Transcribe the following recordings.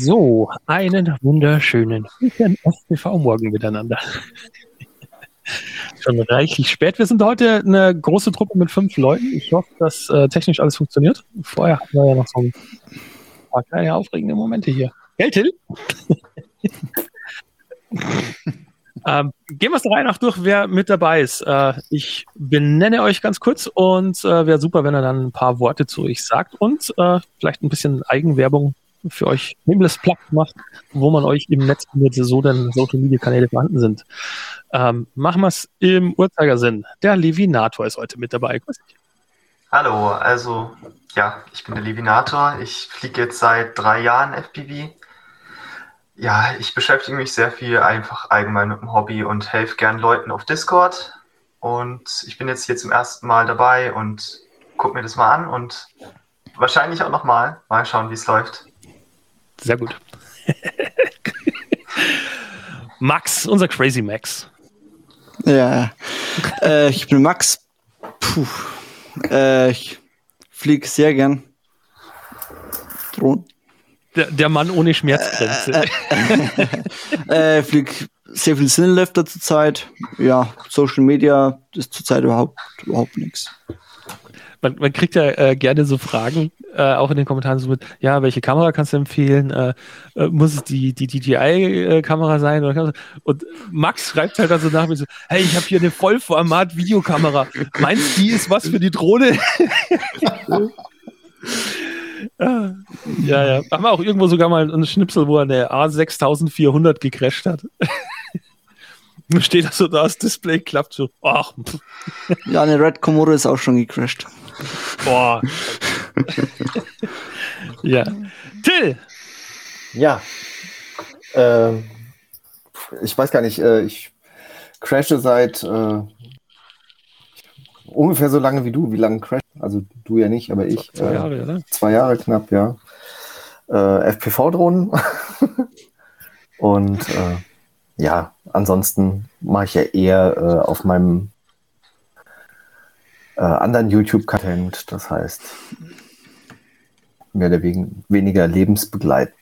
So, einen wunderschönen guten FPV-Morgen miteinander. Schon reichlich spät. Wir sind heute eine große Truppe mit fünf Leuten. Ich hoffe, dass äh, technisch alles funktioniert. Vorher hatten wir ja noch so ein paar kleine aufregende Momente hier. Gell, Till? ähm, gehen wir es der Reihe nach durch, wer mit dabei ist. Äh, ich benenne euch ganz kurz und äh, wäre super, wenn er dann ein paar Worte zu euch sagt und äh, vielleicht ein bisschen Eigenwerbung für euch Nameless Plug macht, wo man euch im Netz findet, so denn Social Media Kanäle vorhanden sind. Ähm, machen wir es im Uhrzeigersinn. Der Levinator ist heute mit dabei. Hallo, also ja, ich bin der Levinator. Ich fliege jetzt seit drei Jahren FPV. Ja, ich beschäftige mich sehr viel einfach allgemein mit dem Hobby und helfe gern Leuten auf Discord. Und ich bin jetzt hier zum ersten Mal dabei und gucke mir das mal an und wahrscheinlich auch nochmal. Mal schauen, wie es läuft. Sehr gut. Max, unser Crazy Max. Ja, äh, ich bin Max. Puh. Äh, ich fliege sehr gern. Drohnen. Der, der Mann ohne Schmerzgrenze. Äh, äh, fliege sehr viel Sinnlöfter zurzeit. Ja, Social Media ist zurzeit überhaupt, überhaupt nichts man, man kriegt ja äh, gerne so Fragen, äh, auch in den Kommentaren so mit, ja, welche Kamera kannst du empfehlen? Äh, äh muss es die, die DJI-Kamera sein? Oder und Max schreibt halt dann so nach mir so, hey, ich habe hier eine Vollformat-Videokamera. Meinst du, die ist was für die Drohne? ja, ja. Haben wir auch irgendwo sogar mal einen Schnipsel, wo er eine A6400 gecrashed hat. Steht da so da, das Display klappt so. Ach. Ja, eine Red Komodo ist auch schon gecrashed. Boah. ja. Till! Ja. Äh, ich weiß gar nicht, äh, ich crashe seit äh, ungefähr so lange wie du. Wie lange crash? Also du ja nicht, aber ich. Zwei Jahre, äh, oder? Zwei Jahre knapp, ja. Äh, FPV-Drohnen. Und äh, ja, ansonsten mache ich ja eher äh, auf meinem äh, anderen YouTube-Content, das heißt mehr oder weniger lebensbegleitend.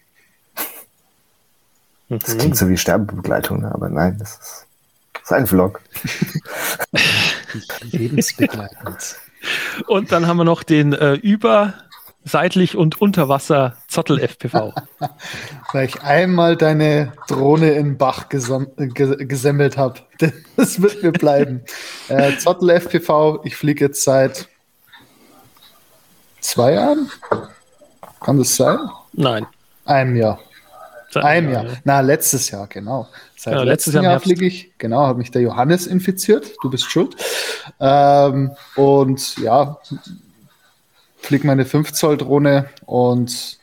Das klingt so wie Sterbebegleitung, ne? aber nein, das ist, das ist ein Vlog. lebensbegleitend. Und dann haben wir noch den äh, über seitlich und unter Wasser Zottel FPV. Weil ich einmal deine Drohne in Bach gesemmelt habe. Das wird mir bleiben. äh, Zottel FPV, ich fliege jetzt seit zwei Jahren. Kann das sein? Nein. Einem Jahr. Seit einem Jahr. Ja. Na, letztes Jahr, genau. Seit ja, letztes Jahr, Jahr fliege ich, genau, hat mich der Johannes infiziert. Du bist schuld. Ähm, und ja, fliege meine 5 Zoll Drohne und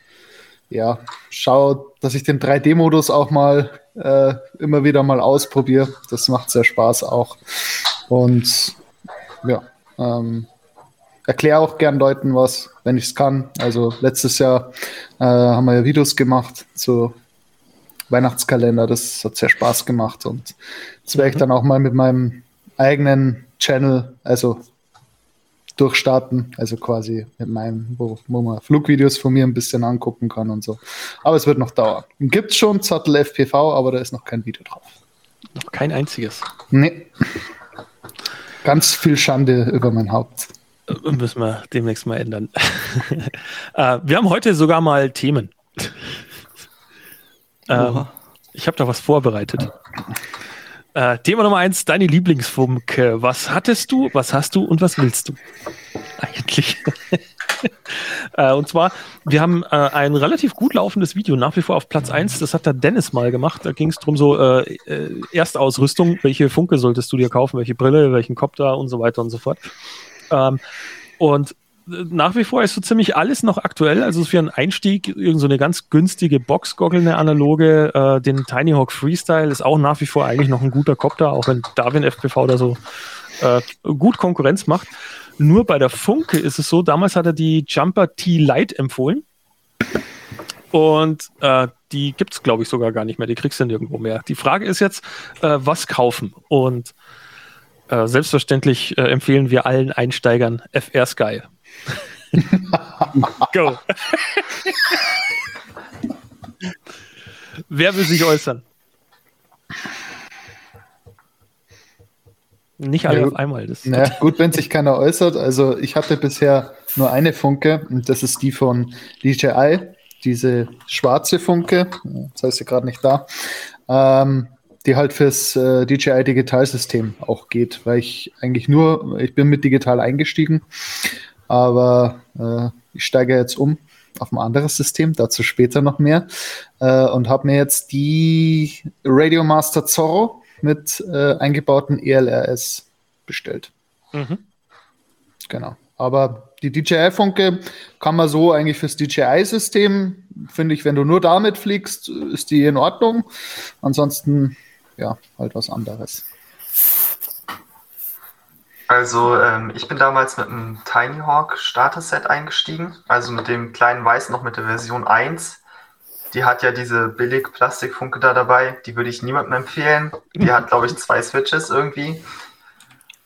ja, schaue, dass ich den 3D-Modus auch mal äh, immer wieder mal ausprobiere. Das macht sehr Spaß auch. Und ja, ähm, erkläre auch gern Leuten was, wenn ich es kann. Also letztes Jahr äh, haben wir ja Videos gemacht zu Weihnachtskalender. Das hat sehr Spaß gemacht und das werde ich mhm. dann auch mal mit meinem eigenen Channel, also durchstarten. Also quasi mit meinem, wo, wo man Flugvideos von mir ein bisschen angucken kann und so. Aber es wird noch dauern. Gibt es schon Zettel FPV, aber da ist noch kein Video drauf. Noch kein einziges. Nee. Ganz viel Schande über mein Haupt. Äh, müssen wir demnächst mal ändern. äh, wir haben heute sogar mal Themen. ähm, ich habe da was vorbereitet. Äh, Thema Nummer eins, deine Lieblingsfunk. Was hattest du, was hast du und was willst du? Eigentlich. äh, und zwar, wir haben äh, ein relativ gut laufendes Video nach wie vor auf Platz eins. Das hat der Dennis mal gemacht. Da ging es darum, so äh, äh, Erstausrüstung, welche Funke solltest du dir kaufen, welche Brille, welchen Kopter und so weiter und so fort. Ähm, und nach wie vor ist so ziemlich alles noch aktuell. Also für einen Einstieg irgend so eine ganz günstige Boxgoggle, eine analoge, äh, den Tiny Hawk Freestyle ist auch nach wie vor eigentlich noch ein guter Copter, auch wenn Darwin FPV da so äh, gut Konkurrenz macht. Nur bei der Funke ist es so, damals hat er die Jumper T Lite empfohlen. Und äh, die gibt es, glaube ich, sogar gar nicht mehr. Die kriegst du nirgendwo mehr. Die Frage ist jetzt, äh, was kaufen? Und äh, selbstverständlich äh, empfehlen wir allen Einsteigern FR Sky. Go. Wer will sich äußern? Nicht alle ja, auf einmal. Das na, gut, wenn sich keiner äußert. Also ich hatte bisher nur eine Funke und das ist die von DJI, diese schwarze Funke. Das heißt ja gerade nicht da. Ähm, die halt fürs äh, DJI Digitalsystem auch geht, weil ich eigentlich nur, ich bin mit digital eingestiegen, aber äh, ich steige jetzt um auf ein anderes System, dazu später noch mehr, äh, und habe mir jetzt die Radio Master Zorro mit äh, eingebauten ELRS bestellt. Mhm. Genau. Aber die DJI-Funke kann man so eigentlich fürs DJI-System, finde ich, wenn du nur damit fliegst, ist die in Ordnung. Ansonsten, ja, halt was anderes. Also ähm, ich bin damals mit einem Tiny Hawk Starter-Set eingestiegen, also mit dem kleinen Weiß noch mit der Version 1. Die hat ja diese billig Plastikfunke da dabei, die würde ich niemandem empfehlen. Die hat, glaube ich, zwei Switches irgendwie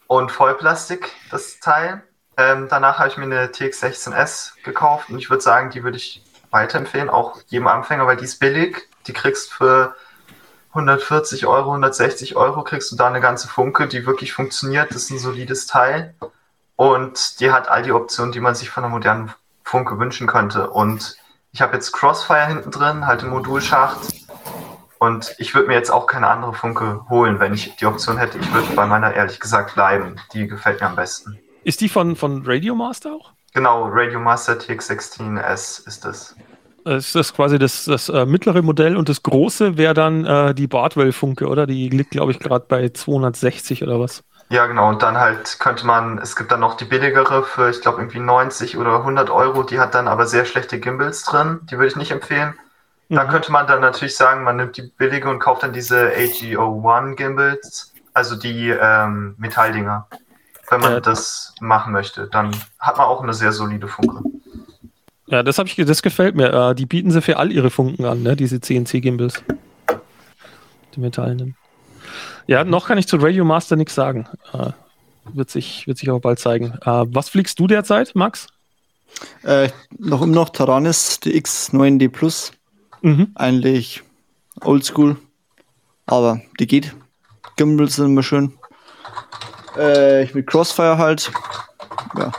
und Vollplastik, das Teil. Ähm, danach habe ich mir eine TX16S gekauft und ich würde sagen, die würde ich weiterempfehlen, auch jedem Anfänger, weil die ist billig. Die kriegst für 140 Euro, 160 Euro kriegst du da eine ganze Funke, die wirklich funktioniert. Das ist ein solides Teil. Und die hat all die Optionen, die man sich von einer modernen Funke wünschen könnte. Und ich habe jetzt Crossfire hinten drin, halt im Modulschacht. Und ich würde mir jetzt auch keine andere Funke holen, wenn ich die Option hätte. Ich würde bei meiner ehrlich gesagt bleiben. Die gefällt mir am besten. Ist die von, von Radio Master auch? Genau, Radio Master TX16S ist das. Ist quasi das, das äh, mittlere Modell und das große wäre dann äh, die Bardwell-Funke, oder? Die liegt, glaube ich, gerade bei 260 oder was? Ja, genau. Und dann halt könnte man, es gibt dann noch die billigere für, ich glaube, irgendwie 90 oder 100 Euro. Die hat dann aber sehr schlechte Gimbals drin. Die würde ich nicht empfehlen. Mhm. Da könnte man dann natürlich sagen, man nimmt die billige und kauft dann diese AGO1 Gimbals, also die ähm, Metalldinger. Wenn man äh, das machen möchte, dann hat man auch eine sehr solide Funke. Ja, das, ich, das gefällt mir. Äh, die bieten sie für all ihre Funken an, ne? diese CNC-Gimbals. Die Metallenen. Ja, noch kann ich zu Radio Master nichts sagen. Äh, wird, sich, wird sich auch bald zeigen. Äh, was fliegst du derzeit, Max? Äh, noch immer noch Taranis, die X9D Plus. Mhm. Eigentlich oldschool. Aber die geht. Gimbals sind immer schön. Äh, ich will Crossfire halt. Ja,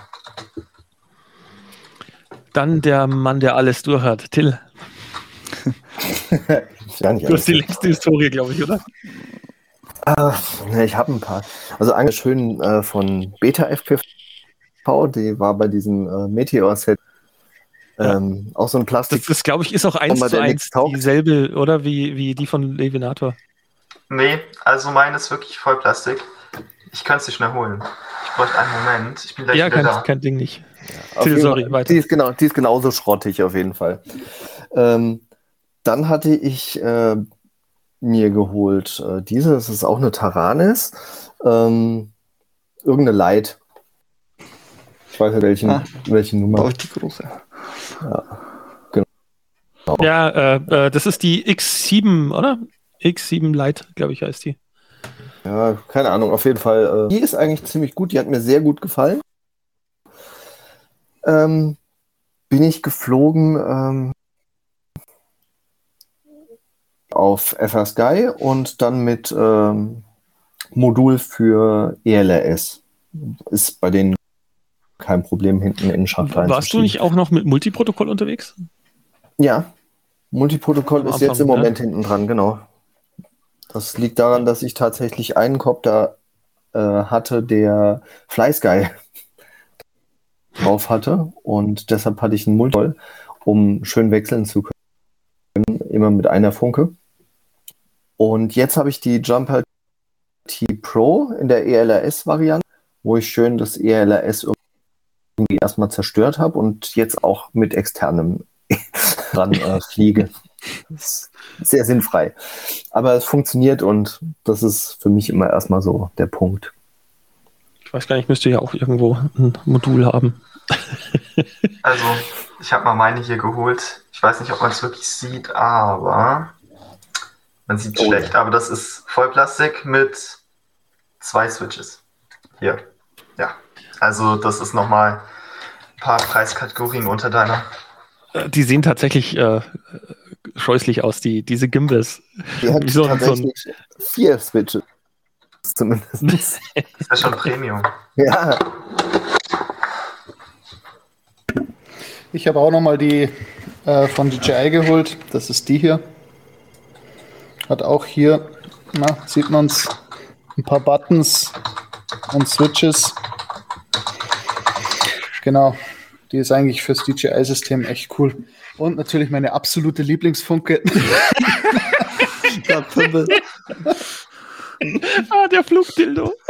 dann der Mann, der alles durchhat, Till. du hast die längste Historie, glaube ich, oder? Ah, ne, ich habe ein paar. Also eine schön äh, von Beta FPV, die war bei diesem äh, Meteor-Set. Ähm, ja. Auch so ein Plastik. Das, das glaube ich, ist auch eins zu eins dieselbe, oder? Wie, wie die von Levinator. Nee, also meine ist wirklich voll Plastik. Ich kann es nicht schnell holen. Ich bräuchte einen Moment. Ich bin gleich ja, wieder kein, da. kein Ding nicht. Ja, Till, sorry, Fall, weiter. Die ist, genau, die ist genauso schrottig auf jeden Fall. Ähm, dann hatte ich äh, mir geholt äh, diese, das ist auch eine Taranis. Ähm, irgendeine Light. Ich weiß nicht, welchen, ah, welche Nummer. Auch die große. Ja, genau. Ja, äh, äh das ist die X7, oder? X7 Lite, glaube ich, heißt die. Ja, keine Ahnung, auf jeden Fall. Äh, die ist eigentlich ziemlich gut, die hat mir sehr gut gefallen. Ähm, bin ich geflogen ähm, auf FR Sky und dann mit ähm, Modul für ELRS. Ist bei denen kein Problem, hinten in den Schacht Warst du nicht auch noch mit Multiprotokoll unterwegs? Ja, Multiprotokoll ist jetzt im Moment ja. hinten dran, genau. Das liegt daran, dass ich tatsächlich einen Copter äh, hatte, der FlySky drauf hatte und deshalb hatte ich einen Multitoll, um schön wechseln zu können, immer mit einer Funke. Und jetzt habe ich die Jumper T Pro in der ELRS-Variante, wo ich schön das ELRS irgendwie erstmal zerstört habe und jetzt auch mit externem dran äh, fliege sehr sinnfrei. Aber es funktioniert und das ist für mich immer erstmal so der Punkt. Ich weiß gar nicht, müsste ja auch irgendwo ein Modul haben. also, ich habe mal meine hier geholt. Ich weiß nicht, ob man es wirklich sieht, aber man sieht oh, schlecht. Aber das ist Vollplastik mit zwei Switches. Hier. Ja. Also, das ist nochmal ein paar Preiskategorien unter deiner. Äh, die sehen tatsächlich äh, scheußlich aus, die, diese Gimbals. Die hat so tatsächlich so ein... vier Switches. Zumindest. das ist schon Premium. Ja. Ich habe auch nochmal die äh, von DJI geholt. Das ist die hier. Hat auch hier, na, sieht man es, ein paar Buttons und Switches. Genau, die ist eigentlich fürs DJI-System echt cool. Und natürlich meine absolute Lieblingsfunke. ah, der Flugdildo.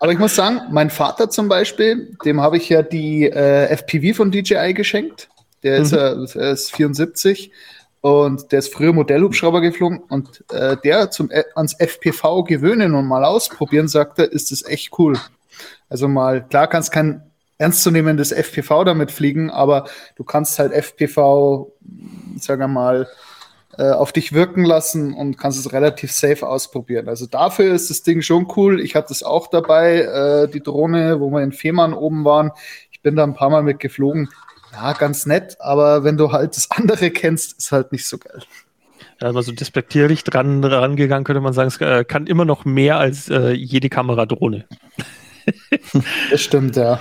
Aber ich muss sagen, mein Vater zum Beispiel, dem habe ich ja die äh, FPV von DJI geschenkt. Der ist, mhm. äh, ist 74 und der ist früher Modellhubschrauber geflogen und äh, der zum äh, ans FPV gewöhnen und mal ausprobieren, sagte, ist das echt cool. Also mal, klar kannst kein ernstzunehmendes FPV damit fliegen, aber du kannst halt FPV, sagen wir mal, äh, auf dich wirken lassen und kannst es relativ safe ausprobieren. Also dafür ist das Ding schon cool. Ich hatte es auch dabei, äh, die Drohne, wo wir in Fehmarn oben waren. Ich bin da ein paar Mal mit geflogen. Ja, ganz nett, aber wenn du halt das andere kennst, ist halt nicht so geil. Ja, also despektierlich dran rangegangen, könnte man sagen, es äh, kann immer noch mehr als äh, jede Kameradrohne. das stimmt, ja.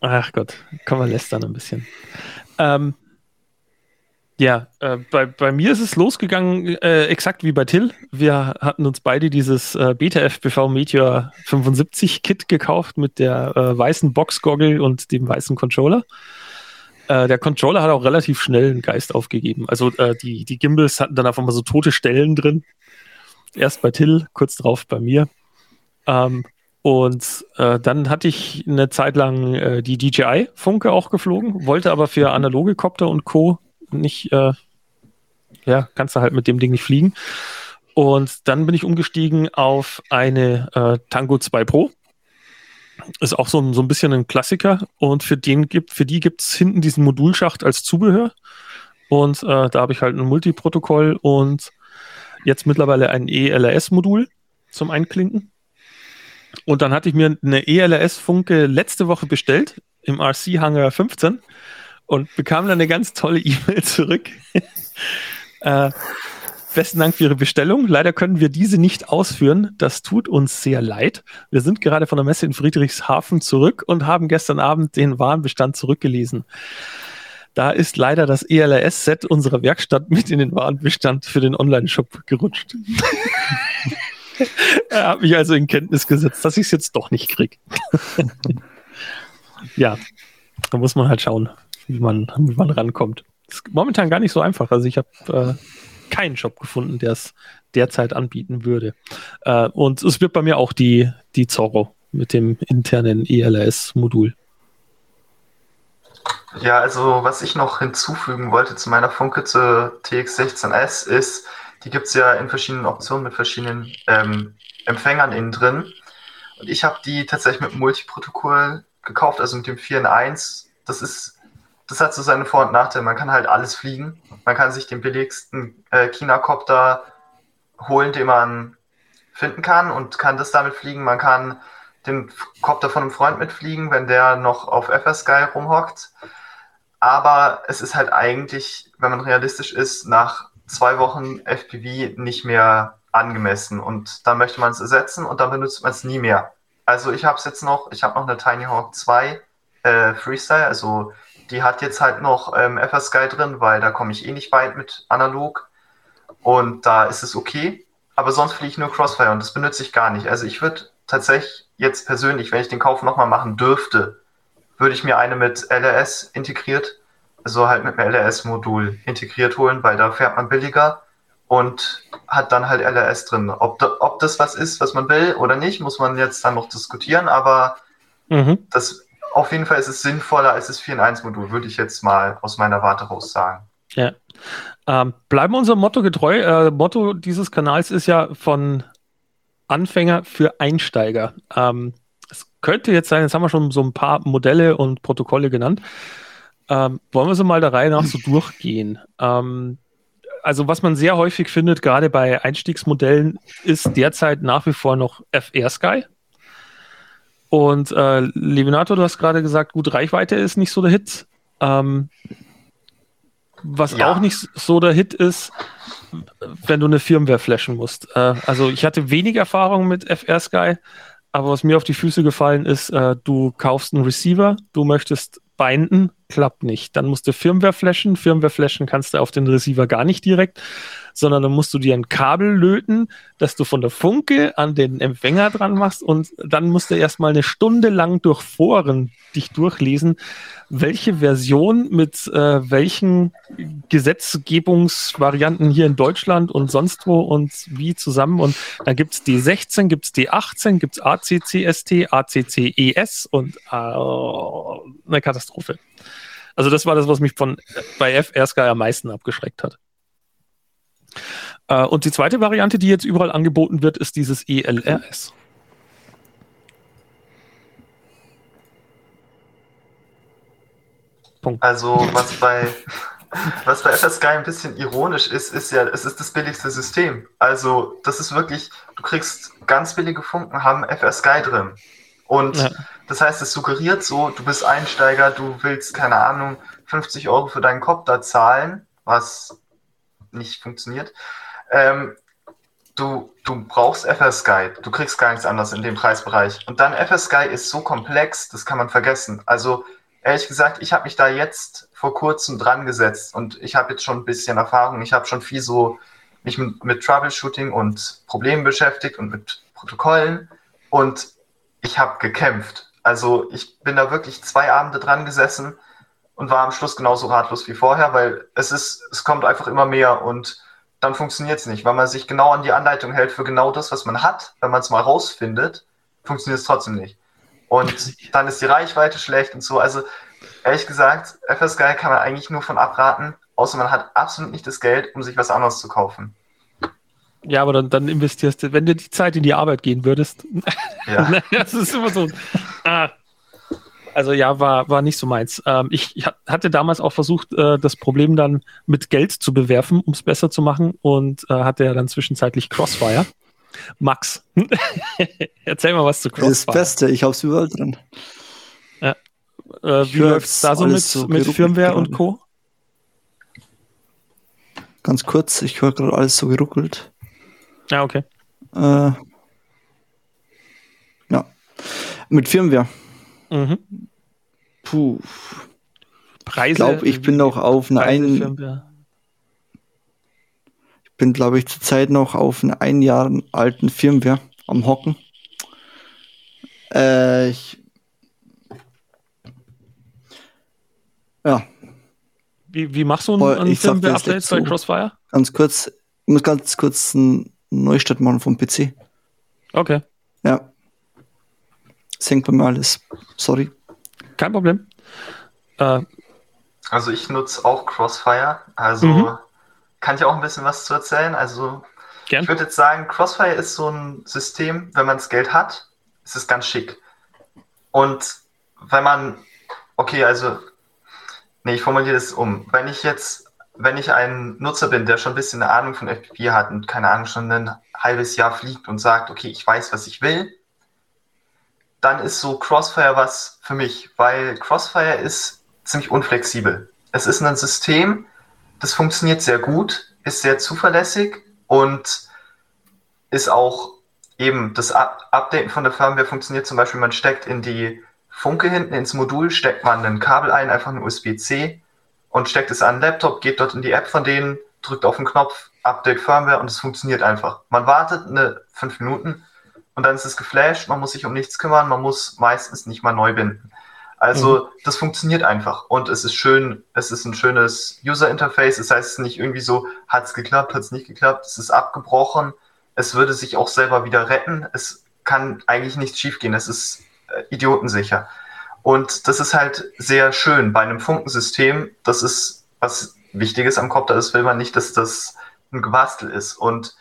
Ach Gott, kann man lästern ein bisschen. Ähm, ja, äh, bei, bei mir ist es losgegangen, äh, exakt wie bei Till. Wir hatten uns beide dieses äh, Beta FPV Meteor 75 Kit gekauft mit der äh, weißen Boxgoggle und dem weißen Controller. Äh, der Controller hat auch relativ schnell einen Geist aufgegeben. Also äh, die, die Gimbals hatten dann einfach mal so tote Stellen drin. Erst bei Till, kurz drauf bei mir. Ähm, und äh, dann hatte ich eine Zeit lang äh, die DJI-Funke auch geflogen, wollte aber für analoge Copter und Co. nicht, äh, ja, kannst du halt mit dem Ding nicht fliegen. Und dann bin ich umgestiegen auf eine äh, Tango 2 Pro. Ist auch so ein, so ein bisschen ein Klassiker. Und für, den gibt, für die gibt es hinten diesen Modulschacht als Zubehör. Und äh, da habe ich halt ein Multiprotokoll und jetzt mittlerweile ein ELRS-Modul zum Einklinken. Und dann hatte ich mir eine ELRS-Funke letzte Woche bestellt im RC Hangar 15 und bekam dann eine ganz tolle E-Mail zurück. äh, besten Dank für Ihre Bestellung. Leider können wir diese nicht ausführen. Das tut uns sehr leid. Wir sind gerade von der Messe in Friedrichshafen zurück und haben gestern Abend den Warenbestand zurückgelesen. Da ist leider das ELRS-Set unserer Werkstatt mit in den Warenbestand für den Online-Shop gerutscht. er hat mich also in Kenntnis gesetzt, dass ich es jetzt doch nicht kriege. ja, da muss man halt schauen, wie man, wie man rankommt. ist momentan gar nicht so einfach. Also ich habe äh, keinen Shop gefunden, der es derzeit anbieten würde. Äh, und es wird bei mir auch die, die Zorro mit dem internen ELS-Modul. Ja, also was ich noch hinzufügen wollte zu meiner Funke zur TX16S ist, die gibt es ja in verschiedenen Optionen mit verschiedenen ähm, Empfängern innen drin. Und ich habe die tatsächlich mit Multiprotokoll gekauft, also mit dem 4 in 1. Das ist, das hat so seine Vor- und Nachteile. Man kann halt alles fliegen. Man kann sich den billigsten äh, China-Copter holen, den man finden kann und kann das damit fliegen. Man kann den Copter von einem Freund mitfliegen, wenn der noch auf FSky rumhockt. Aber es ist halt eigentlich, wenn man realistisch ist, nach zwei Wochen FPV nicht mehr angemessen und dann möchte man es ersetzen und dann benutzt man es nie mehr. Also ich habe es jetzt noch, ich habe noch eine Tiny Hawk 2 äh, Freestyle, also die hat jetzt halt noch ähm, FSky drin, weil da komme ich eh nicht weit mit analog und da ist es okay, aber sonst fliege ich nur Crossfire und das benutze ich gar nicht. Also ich würde tatsächlich jetzt persönlich, wenn ich den Kauf nochmal machen dürfte, würde ich mir eine mit LRS integriert so halt mit einem LRS-Modul integriert holen, weil da fährt man billiger und hat dann halt LRS drin. Ob, da, ob das was ist, was man will oder nicht, muss man jetzt dann noch diskutieren, aber mhm. das, auf jeden Fall ist es sinnvoller als das 4 in 1 Modul, würde ich jetzt mal aus meiner Warte raus sagen. Ja. Ähm, bleiben wir unserem Motto getreu. Äh, Motto dieses Kanals ist ja von Anfänger für Einsteiger. Ähm, es könnte jetzt sein, jetzt haben wir schon so ein paar Modelle und Protokolle genannt. Ähm, wollen wir so mal der Reihe nach so durchgehen? Ähm, also was man sehr häufig findet, gerade bei Einstiegsmodellen, ist derzeit nach wie vor noch FR Sky. Und äh, Levinato, du hast gerade gesagt, gut, Reichweite ist nicht so der Hit. Ähm, Was ja. auch nicht so der Hit ist, wenn du eine Firmware flashen musst. Äh, also ich hatte wenig Erfahrung mit FR Sky, aber was mir auf die Füße gefallen ist, äh, du kaufst einen Receiver, du möchtest binden, klappt nicht. Dann musst du Firmware flashen. Firmware flashen kannst du auf den Receiver gar nicht direkt, sondern dann musst du dir ein Kabel löten, dass du von der Funke an den Empfänger dran machst und dann musst du erstmal eine Stunde lang durch Foren dich durchlesen, welche Version mit äh, welchen Gesetzgebungsvarianten hier in Deutschland und sonst wo und wie zusammen. Und dann gibt es D16, gibt es D18, gibt es ACCST, ACCES und äh, eine Katastrophe. Also das war das, was mich von bei FR Sky am meisten abgeschreckt hat. Äh, und die zweite Variante, die jetzt überall angeboten wird, ist dieses ELRS. Punkt. Also was bei, was bei FSK ein bisschen ironisch ist, ist ja, es ist das billigste System. Also das ist wirklich, du kriegst ganz billige Funken, haben FSK drin. Und ja. das heißt, es suggeriert so, du bist Einsteiger, du willst, keine Ahnung, 50 Euro für deinen Kopter zahlen, was nicht funktioniert. Ähm, du, du brauchst FSK, du kriegst gar nichts anderes in dem Preisbereich. Und dann FSK ist so komplex, das kann man vergessen. Also ehrlich gesagt, ich habe mich da jetzt vor kurzem dran gesetzt und ich habe jetzt schon ein bisschen Erfahrung. Ich habe schon viel so mich mit, mit Troubleshooting und Problemen beschäftigt und mit Protokollen und ich habe gekämpft. Also ich bin da wirklich zwei Abende dran gesessen und war am Schluss genauso ratlos wie vorher, weil es ist, es kommt einfach immer mehr und dann funktioniert es nicht, weil man sich genau an die Anleitung hält für genau das, was man hat. Wenn man es mal rausfindet, funktioniert es trotzdem nicht. Und dann ist die Reichweite schlecht und so. Also ehrlich gesagt, FSGuy kann man eigentlich nur von abraten, außer man hat absolut nicht das Geld, um sich was anderes zu kaufen. Ja, aber dann, dann investierst du, wenn du die Zeit in die Arbeit gehen würdest. Ja. das ist immer so. Ah. Also ja, war, war nicht so meins. Ähm, ich, ich, hatte damals auch versucht, äh, das Problem dann mit Geld zu bewerfen, um es besser zu machen und äh, hatte ja dann zwischenzeitlich Crossfire. Max, erzähl mal was zu Crossfire. Das Beste, ich hab's überall drin. Ja. Äh, wie läuft es da so mit, so mit Firmware und Co.? Ganz kurz, ich höre gerade alles so geruckelt. Ja, okay. Äh, ja. Mit Firmware. Mhm. Puh. Preise, ich glaube, ich bin noch auf eine ein, Ich bin, glaube ich, zurzeit noch auf einen ein Jahr alten Firmware am Hocken. Äh, ich, ja. Wie, wie machst du ein, ein Firmware-Update bei Crossfire? Ganz kurz, ich muss ganz kurz einen Neustart machen vom PC. Okay. Ja. Das hängt bei mir alles. Sorry. Kein Problem. Äh, also ich nutze auch Crossfire. Also mhm. kann ich auch ein bisschen was zu erzählen. Also Gern. ich würde jetzt sagen, Crossfire ist so ein System, wenn man das Geld hat, ist es ganz schick. Und wenn man, okay, also, nee, ich formuliere das um. Wenn ich jetzt, wenn ich ein Nutzer bin, der schon ein bisschen eine Ahnung von FPP hat und keine Ahnung, schon ein halbes Jahr fliegt und sagt, okay, ich weiß, was ich will, dann ist so Crossfire was für mich, weil Crossfire ist ziemlich unflexibel. Es ist ein System, das funktioniert sehr gut, ist sehr zuverlässig und ist auch eben das Updaten von der Firmware funktioniert zum Beispiel, man steckt in die Funke hinten ins Modul, steckt man ein Kabel ein, einfach ein USB-C und steckt es an den Laptop, geht dort in die App von denen, drückt auf den Knopf, Update Firmware und es funktioniert einfach. Man wartet eine fünf Minuten und dann ist es geflasht, man muss sich um nichts kümmern, man muss meistens nicht mal neu binden. Also mhm. das funktioniert einfach. Und es ist schön, es ist ein schönes User-Interface, das heißt es ist nicht irgendwie so, hat es geklappt, hat es nicht geklappt, es ist abgebrochen, es würde sich auch selber wieder retten, es kann eigentlich nichts schiefgehen, es ist äh, idiotensicher. Und das ist halt sehr schön bei einem Funkensystem, das ist was Wichtiges am Kopf, das will man nicht, dass das ein Gewastel ist. Und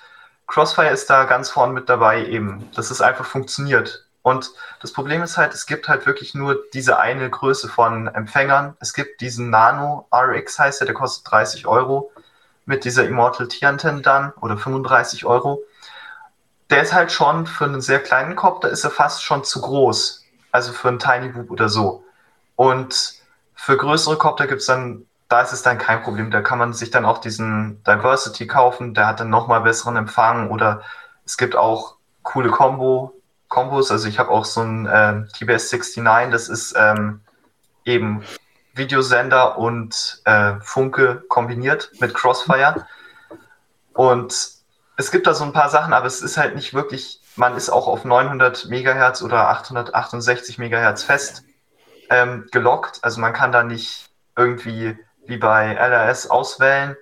Crossfire ist da ganz vorn mit dabei eben, dass es einfach funktioniert. Und das Problem ist halt, es gibt halt wirklich nur diese eine Größe von Empfängern. Es gibt diesen Nano RX heißt der, der kostet 30 Euro mit dieser Immortal T-Antenne dann oder 35 Euro. Der ist halt schon für einen sehr kleinen da ist er fast schon zu groß. Also für einen Tiny Boop oder so. Und für größere Kopter gibt es dann da ist es dann kein Problem. Da kann man sich dann auch diesen Diversity kaufen, der hat dann nochmal besseren Empfang oder es gibt auch coole Combo, Kombos. Also ich habe auch so ein ähm, TBS 69, das ist ähm, eben Videosender und äh, Funke kombiniert mit Crossfire. Und es gibt da so ein paar Sachen, aber es ist halt nicht wirklich, man ist auch auf 900 Megahertz oder 868 Megahertz fest ähm, gelockt. Also man kann da nicht irgendwie wie bei LRS auswählen.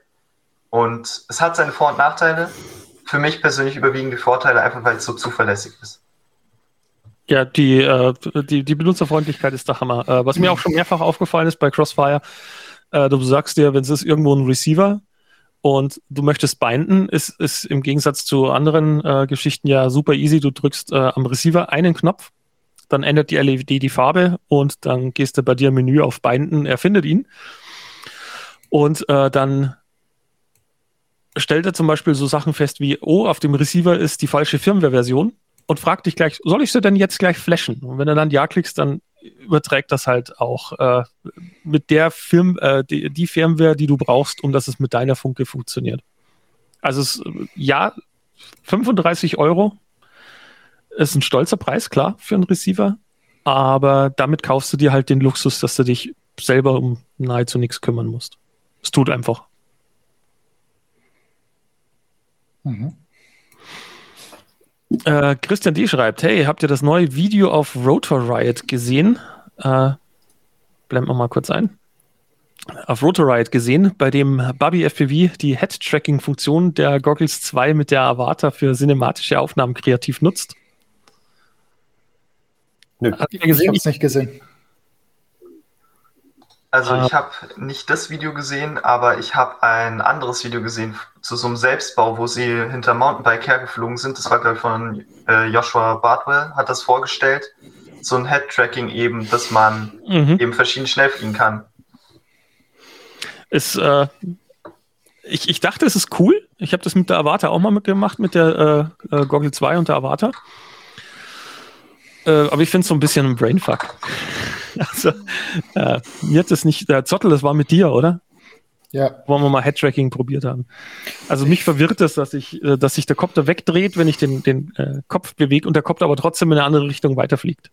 Und es hat seine Vor- und Nachteile. Für mich persönlich überwiegen die Vorteile einfach, weil es so zuverlässig ist. Ja, die, äh, die, die Benutzerfreundlichkeit ist der Hammer. Äh, was mir auch schon mehrfach aufgefallen ist bei Crossfire, äh, du sagst dir, wenn es ist irgendwo ein Receiver und du möchtest binden, ist, ist im Gegensatz zu anderen äh, Geschichten ja super easy. Du drückst äh, am Receiver einen Knopf, dann ändert die LED die Farbe und dann gehst du bei dir im Menü auf Binden, er findet ihn. Und äh, dann stellt er zum Beispiel so Sachen fest wie, oh, auf dem Receiver ist die falsche Firmware-Version und fragt dich gleich, soll ich sie denn jetzt gleich flashen? Und wenn du dann Ja klickst, dann überträgt das halt auch äh, mit der Firm, äh, die, die, Firmware, die du brauchst, um dass es mit deiner Funke funktioniert. Also es, ja, 35 Euro ist ein stolzer Preis, klar, für einen Receiver, aber damit kaufst du dir halt den Luxus, dass du dich selber um nahezu nichts kümmern musst. Es tut einfach. Mhm. Äh, Christian D. schreibt, hey, habt ihr das neue Video auf Rotor Riot gesehen? Äh, blenden wir mal kurz ein. Auf Rotor Riot gesehen, bei dem Bubby FPV die Head-Tracking-Funktion der Goggles 2 mit der Avata für cinematische Aufnahmen kreativ nutzt. Nö, Habt ihr gesehen? Ich hab's nicht gesehen. Also ah. ich habe nicht das Video gesehen, aber ich habe ein anderes Video gesehen zu so einem Selbstbau, wo sie hinter Mountainbike hergeflogen sind. Das war, glaube ich, von äh, Joshua Bartwell, hat das vorgestellt. So ein Head-Tracking eben, dass man mhm. eben verschieden schnell fliegen kann. Ist, äh, ich, ich dachte, es ist cool. Ich habe das mit der Avata auch mal mitgemacht, mit der äh, äh Goggle 2 und der Avata. Äh, aber ich finde es so ein bisschen ein Brainfuck. Also, äh, hat das nicht, der Zottel, das war mit dir, oder? Ja. Wo wir mal Headtracking probiert haben. Also mich verwirrt es, dass ich, äh, dass sich der Kopter wegdreht, wenn ich den, den äh, Kopf bewege und der Kopter aber trotzdem in eine andere Richtung weiterfliegt.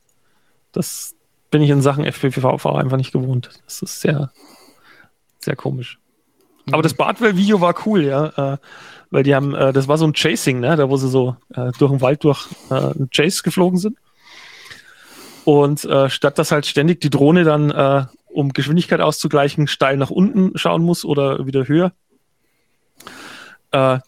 Das bin ich in Sachen FPV einfach nicht gewohnt. Das ist sehr, sehr komisch. Mhm. Aber das Bartwell-Video war cool, ja. Äh, weil die haben, äh, das war so ein Chasing, ne? Da wo sie so äh, durch den Wald durch äh, einen Chase geflogen sind. Und äh, statt dass halt ständig die Drohne dann, äh, um Geschwindigkeit auszugleichen, steil nach unten schauen muss oder wieder höher, äh,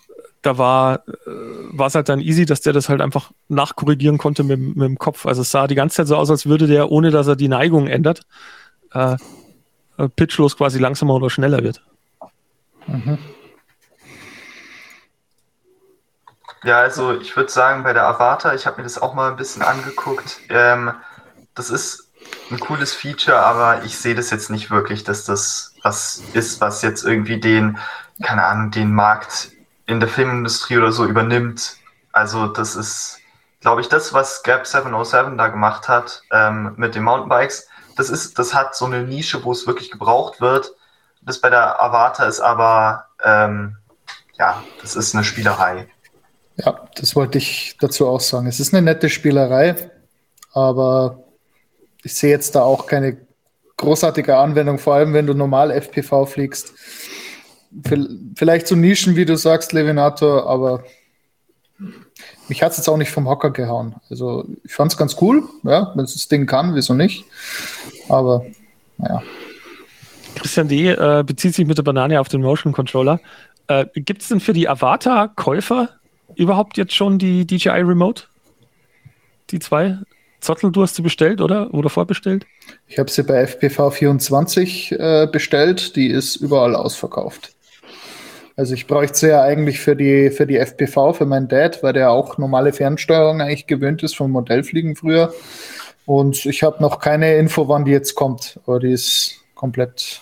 da war äh, es halt dann easy, dass der das halt einfach nachkorrigieren konnte mit, mit dem Kopf. Also es sah die ganze Zeit so aus, als würde der, ohne dass er die Neigung ändert, äh, äh pitchlos quasi langsamer oder schneller wird. Mhm. Ja, also ich würde sagen, bei der Avatar, ich habe mir das auch mal ein bisschen angeguckt. Ähm, das ist ein cooles Feature, aber ich sehe das jetzt nicht wirklich, dass das was ist, was jetzt irgendwie den, keine Ahnung, den Markt in der Filmindustrie oder so übernimmt. Also das ist, glaube ich, das, was Gap 707 da gemacht hat ähm, mit den Mountainbikes, das ist, das hat so eine Nische, wo es wirklich gebraucht wird. Das bei der Avatar ist aber, ähm, ja, das ist eine Spielerei. Ja, das wollte ich dazu auch sagen. Es ist eine nette Spielerei, aber ich sehe jetzt da auch keine großartige Anwendung, vor allem wenn du normal FPV fliegst. Vielleicht so Nischen, wie du sagst, Levinator, aber mich hat es jetzt auch nicht vom Hocker gehauen. Also ich fand es ganz cool, ja, wenn es das Ding kann, wieso nicht? Aber naja. Christian D. Äh, bezieht sich mit der Banane auf den Motion Controller. Äh, Gibt es denn für die Avatar-Käufer überhaupt jetzt schon die DJI Remote? Die zwei? Zottel, du hast sie bestellt, oder? Oder vorbestellt? Ich habe sie bei FPV24 äh, bestellt. Die ist überall ausverkauft. Also ich bräuchte sie ja eigentlich für die, für die FPV, für meinen Dad, weil der auch normale Fernsteuerung eigentlich gewöhnt ist vom Modellfliegen früher. Und ich habe noch keine Info, wann die jetzt kommt. Aber die ist komplett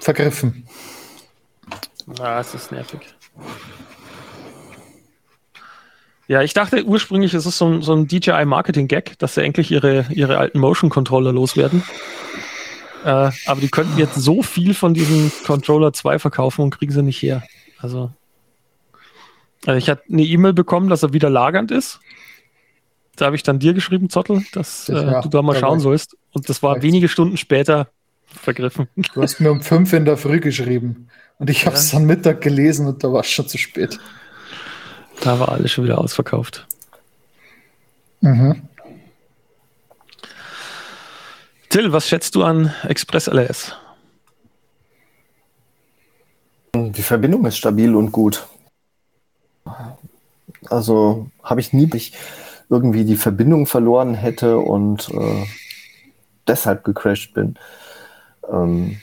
vergriffen. Ah, es ist nervig. Ja, ich dachte ursprünglich, es ist so ein, so ein DJI-Marketing-Gag, dass sie endlich ihre, ihre alten Motion-Controller loswerden. Äh, aber die könnten jetzt so viel von diesem Controller 2 verkaufen und kriegen sie nicht her. Also, also ich hatte eine E-Mail bekommen, dass er wieder lagernd ist. Da habe ich dann dir geschrieben, Zottel, dass äh, ja, du da mal schauen sollst. Und das war wenige Stunden später vergriffen. Du hast mir um fünf in der Früh geschrieben. Und ich habe es ja. am Mittag gelesen und da war es schon zu spät. Da war alles schon wieder ausverkauft. Mhm. Till, was schätzt du an Express LS? Die Verbindung ist stabil und gut. Also habe ich nie ich irgendwie die Verbindung verloren hätte und äh, deshalb gecrashed bin. Ähm,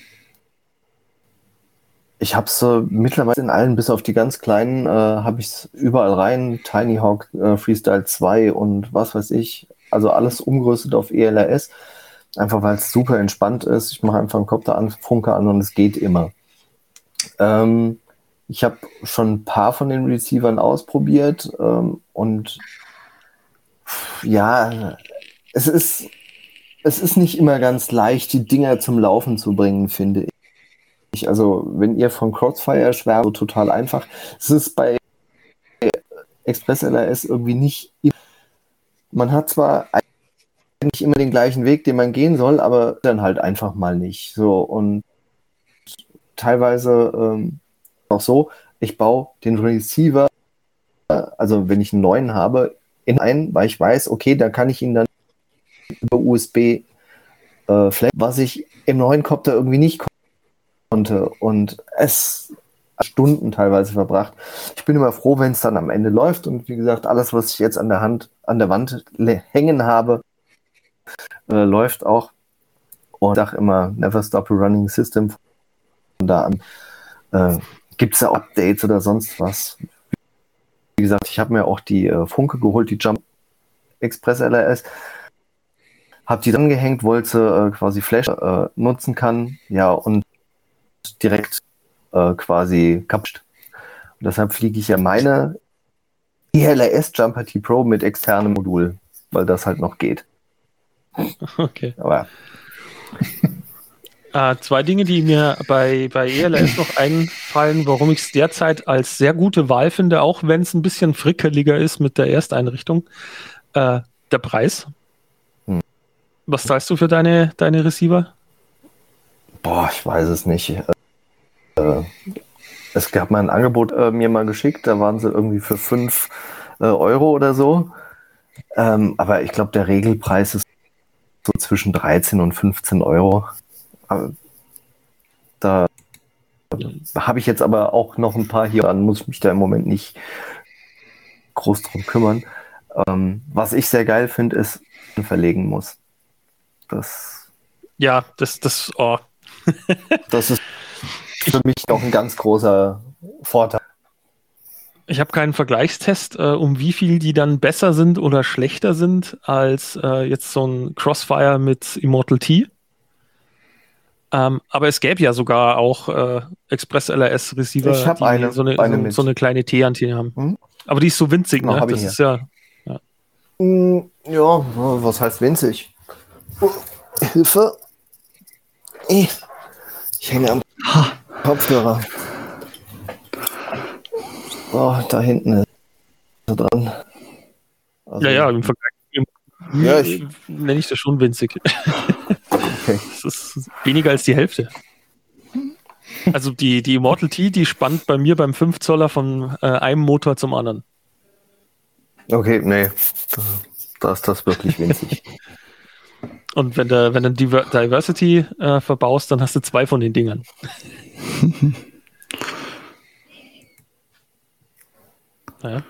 ich habe es äh, mittlerweile in allen, bis auf die ganz kleinen, äh, habe ich es überall rein. Tiny Hawk äh, Freestyle 2 und was weiß ich. Also alles umgerüstet auf ELRS. Einfach weil es super entspannt ist. Ich mache einfach einen Kopter an, Funke an und es geht immer. Ähm, ich habe schon ein paar von den Receivern ausprobiert ähm, und ja, es ist, es ist nicht immer ganz leicht, die Dinger zum Laufen zu bringen, finde ich. Also, wenn ihr von Crossfire schwärmt, so total einfach. Es ist bei Express LRS irgendwie nicht. Man hat zwar eigentlich immer den gleichen Weg, den man gehen soll, aber dann halt einfach mal nicht. So und teilweise ähm, auch so, ich baue den Receiver, also wenn ich einen neuen habe, in ein, weil ich weiß, okay, da kann ich ihn dann über USB äh, flatten, was ich im neuen Copter irgendwie nicht konnte. Und es Stunden teilweise verbracht. Ich bin immer froh, wenn es dann am Ende läuft. Und wie gesagt, alles, was ich jetzt an der Hand, an der Wand hängen habe, äh, läuft auch. Und ich sage immer, never stop a running system. Von da an äh, gibt es ja Updates oder sonst was. Wie gesagt, ich habe mir auch die äh, Funke geholt, die Jump Express LRS. Habe die dann gehängt, wollte äh, quasi Flash äh, nutzen kann. Ja, und direkt äh, quasi kaputt. Und deshalb fliege ich ja meine ILRS Jumper T Pro mit externem Modul, weil das halt noch geht. Okay. Aber äh, zwei Dinge, die mir bei, bei ELS noch einfallen, warum ich es derzeit als sehr gute Wahl finde, auch wenn es ein bisschen frickeliger ist mit der Ersteinrichtung. Äh, der Preis. Hm. Was zahlst du für deine, deine Receiver? Boah, ich weiß es nicht. Äh, es gab mal ein Angebot äh, mir mal geschickt, da waren sie irgendwie für 5 äh, Euro oder so. Ähm, aber ich glaube, der Regelpreis ist so zwischen 13 und 15 Euro. Da habe ich jetzt aber auch noch ein paar hier, dann muss ich mich da im Moment nicht groß drum kümmern. Ähm, was ich sehr geil finde, ist, verlegen muss. Das. Ja, das, das, oh. das ist für mich noch ein ganz großer Vorteil. Ich habe keinen Vergleichstest, äh, um wie viel die dann besser sind oder schlechter sind als äh, jetzt so ein Crossfire mit Immortal T. Ähm, aber es gäbe ja sogar auch äh, Express LRS Receiver, die eine, so, eine, eine so, so, eine kleine T-Antenne haben. Hm? Aber die ist so winzig, ne? Das ist ja, ja. Hm, ja, was heißt winzig? Hilfe. Ich hänge am Kopfhörer. Oh, da hinten ist er dran. Also, ja, ja, im Vergleich ja, ich, nenne ich das schon winzig. Okay. Das ist weniger als die Hälfte. Also die, die Immortal T, die spannt bei mir beim 5 Zoller von äh, einem Motor zum anderen. Okay, nee. Da ist das wirklich winzig. Und wenn du, wenn du Diversity äh, verbaust, dann hast du zwei von den Dingern. naja.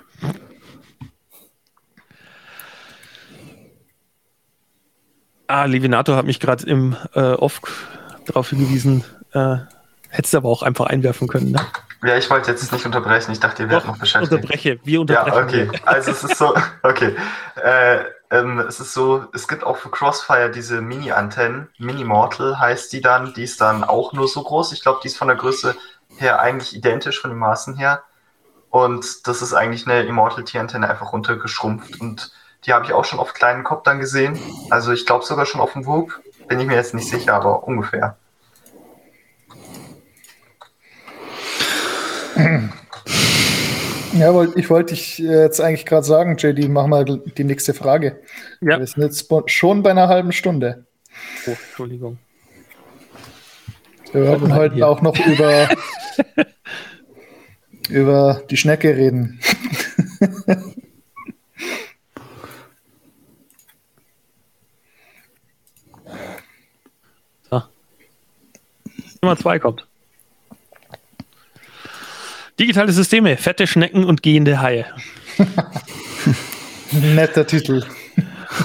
Ah, Levinator hat mich gerade im äh, Off darauf hingewiesen, äh, hättest du aber auch einfach einwerfen können, ne? Ja, ich wollte jetzt nicht unterbrechen. Ich dachte, ihr werdet noch beschäftigt. Unterbreche, wir unterbrechen. Ja, okay. Also es ist so, okay. Äh, ähm, es ist so, es gibt auch für Crossfire diese Mini-Antennen. Mini-Mortal heißt die dann. Die ist dann auch nur so groß. Ich glaube, die ist von der Größe her eigentlich identisch von den Maßen her. Und das ist eigentlich eine Immortal T-Antenne einfach runtergeschrumpft. Und die habe ich auch schon auf kleinen Koptern gesehen. Also ich glaube sogar schon auf dem Whoop. bin ich mir jetzt nicht sicher, aber ungefähr. Ja, ich wollte dich jetzt eigentlich gerade sagen, JD, mach mal die nächste Frage. Ja. Wir sind jetzt schon bei einer halben Stunde. Oh, Entschuldigung. Wir werden heute hier. auch noch über, über die Schnecke reden. so. Nummer zwei kommt. Digitale Systeme, fette Schnecken und gehende Haie. Netter Titel.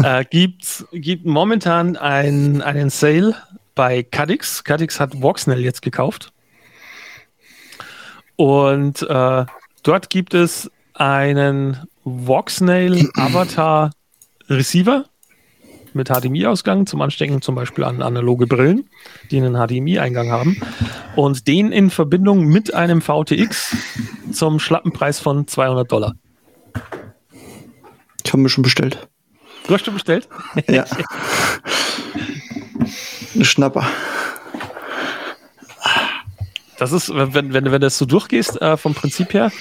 Äh, gibt, gibt momentan ein, einen Sale bei Cadix. Cadix hat Voxnell jetzt gekauft. Und äh, dort gibt es einen Voxnail Avatar Receiver mit HDMI-Ausgang zum Anstecken zum Beispiel an analoge Brillen, die einen HDMI-Eingang haben. Und den in Verbindung mit einem VTX zum schlappen Preis von 200 Dollar. Ich habe mir schon bestellt. Du hast schon bestellt? Ja. Ein Schnapper. Das ist, wenn, wenn, wenn du das so durchgehst, äh, vom Prinzip her,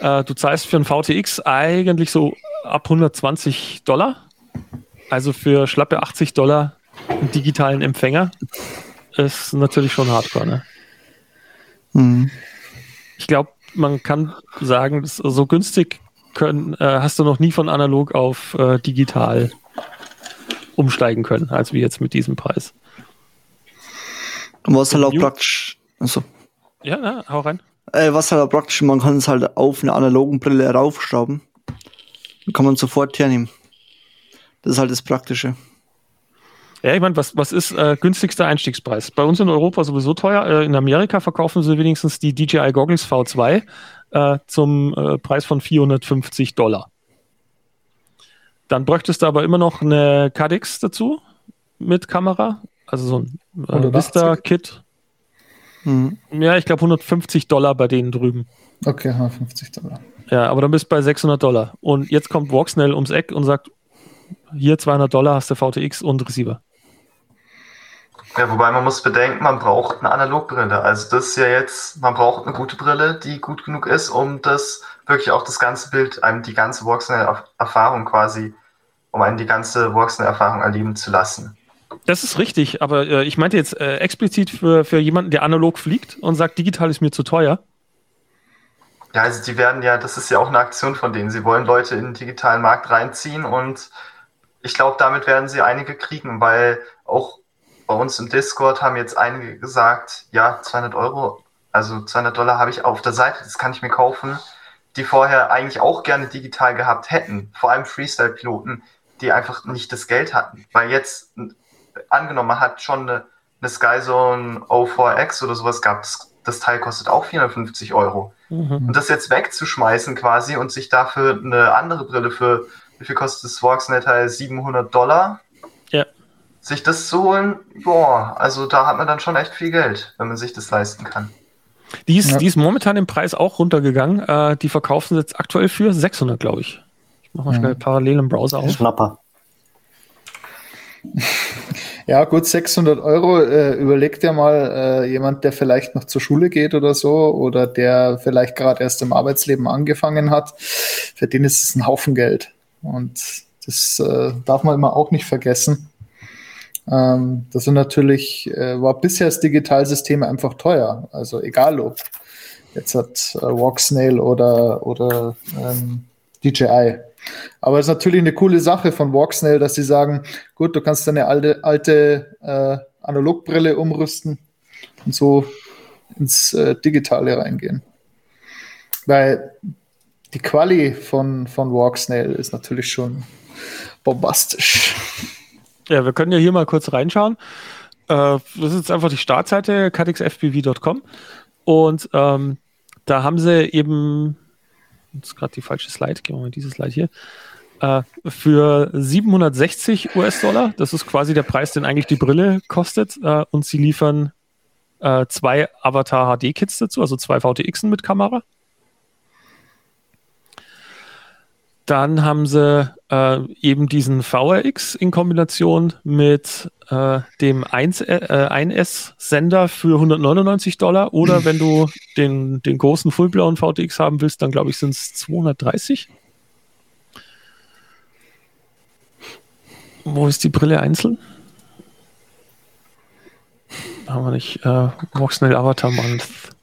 äh, du zahlst für einen VTX eigentlich so ab 120 Dollar also für schlappe 80 Dollar einen digitalen Empfänger ist natürlich schon hardcore, ne? Mhm. Ich glaube, man kann sagen, so günstig können, äh, hast du noch nie von analog auf äh, digital umsteigen können, als wie jetzt mit diesem Preis. Was halt auch praktisch. Also. Ja, ja, hau rein. Äh, was halt auch praktisch, man kann es halt auf eine analogen Brille raufschrauben. Dann kann man sofort hernehmen. Das ist halt das Praktische. Ja, ich meine, was, was ist äh, günstigster Einstiegspreis? Bei uns in Europa sowieso teuer. Äh, in Amerika verkaufen sie wenigstens die DJI Goggles V2 äh, zum äh, Preis von 450 Dollar. Dann bräuchtest du aber immer noch eine Cadix dazu mit Kamera, also so ein äh, Vista-Kit. Mhm. Ja, ich glaube 150 Dollar bei denen drüben. Okay, 150 Dollar. Ja, aber dann bist du bei 600 Dollar. Und jetzt kommt Voxnell ums Eck und sagt, hier 200 Dollar hast du VTX und Receiver. Ja, wobei man muss bedenken, man braucht eine Analogbrille. Also das ist ja jetzt, man braucht eine gute Brille, die gut genug ist, um das wirklich auch das ganze Bild, einem die ganze Voxner-Erfahrung quasi, um einen die ganze Voxner-Erfahrung erleben zu lassen. Das ist richtig, aber äh, ich meinte jetzt äh, explizit für, für jemanden, der analog fliegt und sagt, digital ist mir zu teuer. Ja, also die werden ja, das ist ja auch eine Aktion von denen. Sie wollen Leute in den digitalen Markt reinziehen und ich glaube, damit werden sie einige kriegen, weil auch bei uns im Discord haben jetzt einige gesagt, ja, 200 Euro, also 200 Dollar habe ich auf der Seite, das kann ich mir kaufen, die vorher eigentlich auch gerne digital gehabt hätten, vor allem Freestyle-Piloten, die einfach nicht das Geld hatten, weil jetzt angenommen, man hat schon eine, eine Skyzone 04X oder sowas gehabt, das, das Teil kostet auch 450 Euro. Mhm. Und das jetzt wegzuschmeißen quasi und sich dafür eine andere Brille für, wie viel kostet das Voxnet 700 Dollar? Ja. Sich das zu holen, boah, also da hat man dann schon echt viel Geld, wenn man sich das leisten kann. Die ist, ja. die ist momentan im Preis auch runtergegangen. Äh, die verkaufen sie jetzt aktuell für 600, glaube ich. Ich mache mal mhm. schnell parallel im Browser auf. Schnapper. Ja, gut, 600 Euro. Äh, überlegt ja mal äh, jemand, der vielleicht noch zur Schule geht oder so oder der vielleicht gerade erst im Arbeitsleben angefangen hat. Für den ist es ein Haufen Geld. Und das äh, darf man immer auch nicht vergessen. Ähm, das sind natürlich, äh, war bisher das Digitalsystem einfach teuer. Also egal ob jetzt hat äh, Walksnail oder, oder ähm, DJI. Aber es ist natürlich eine coole Sache von Walksnail, dass sie sagen, gut, du kannst deine alte, alte äh, Analogbrille umrüsten und so ins äh, Digitale reingehen. Weil die Quali von, von Walksnail ist natürlich schon bombastisch. Ja, wir können ja hier mal kurz reinschauen. Äh, das ist jetzt einfach die Startseite cutixfpv.com und ähm, da haben sie eben das ist gerade die falsche Slide, gehen wir mal diese Slide hier. Äh, für 760 US-Dollar, das ist quasi der Preis, den eigentlich die Brille kostet, äh, und sie liefern äh, zwei Avatar HD-Kits dazu, also zwei VTXen mit Kamera. Dann haben sie äh, eben diesen VRX in Kombination mit äh, dem 1, äh, 1S-Sender für 199 Dollar. Oder wenn du den, den großen fullblauen VTX haben willst, dann glaube ich, sind es 230. Wo ist die Brille einzeln? Haben wir nicht. Äh, Voxnell Avatar Month.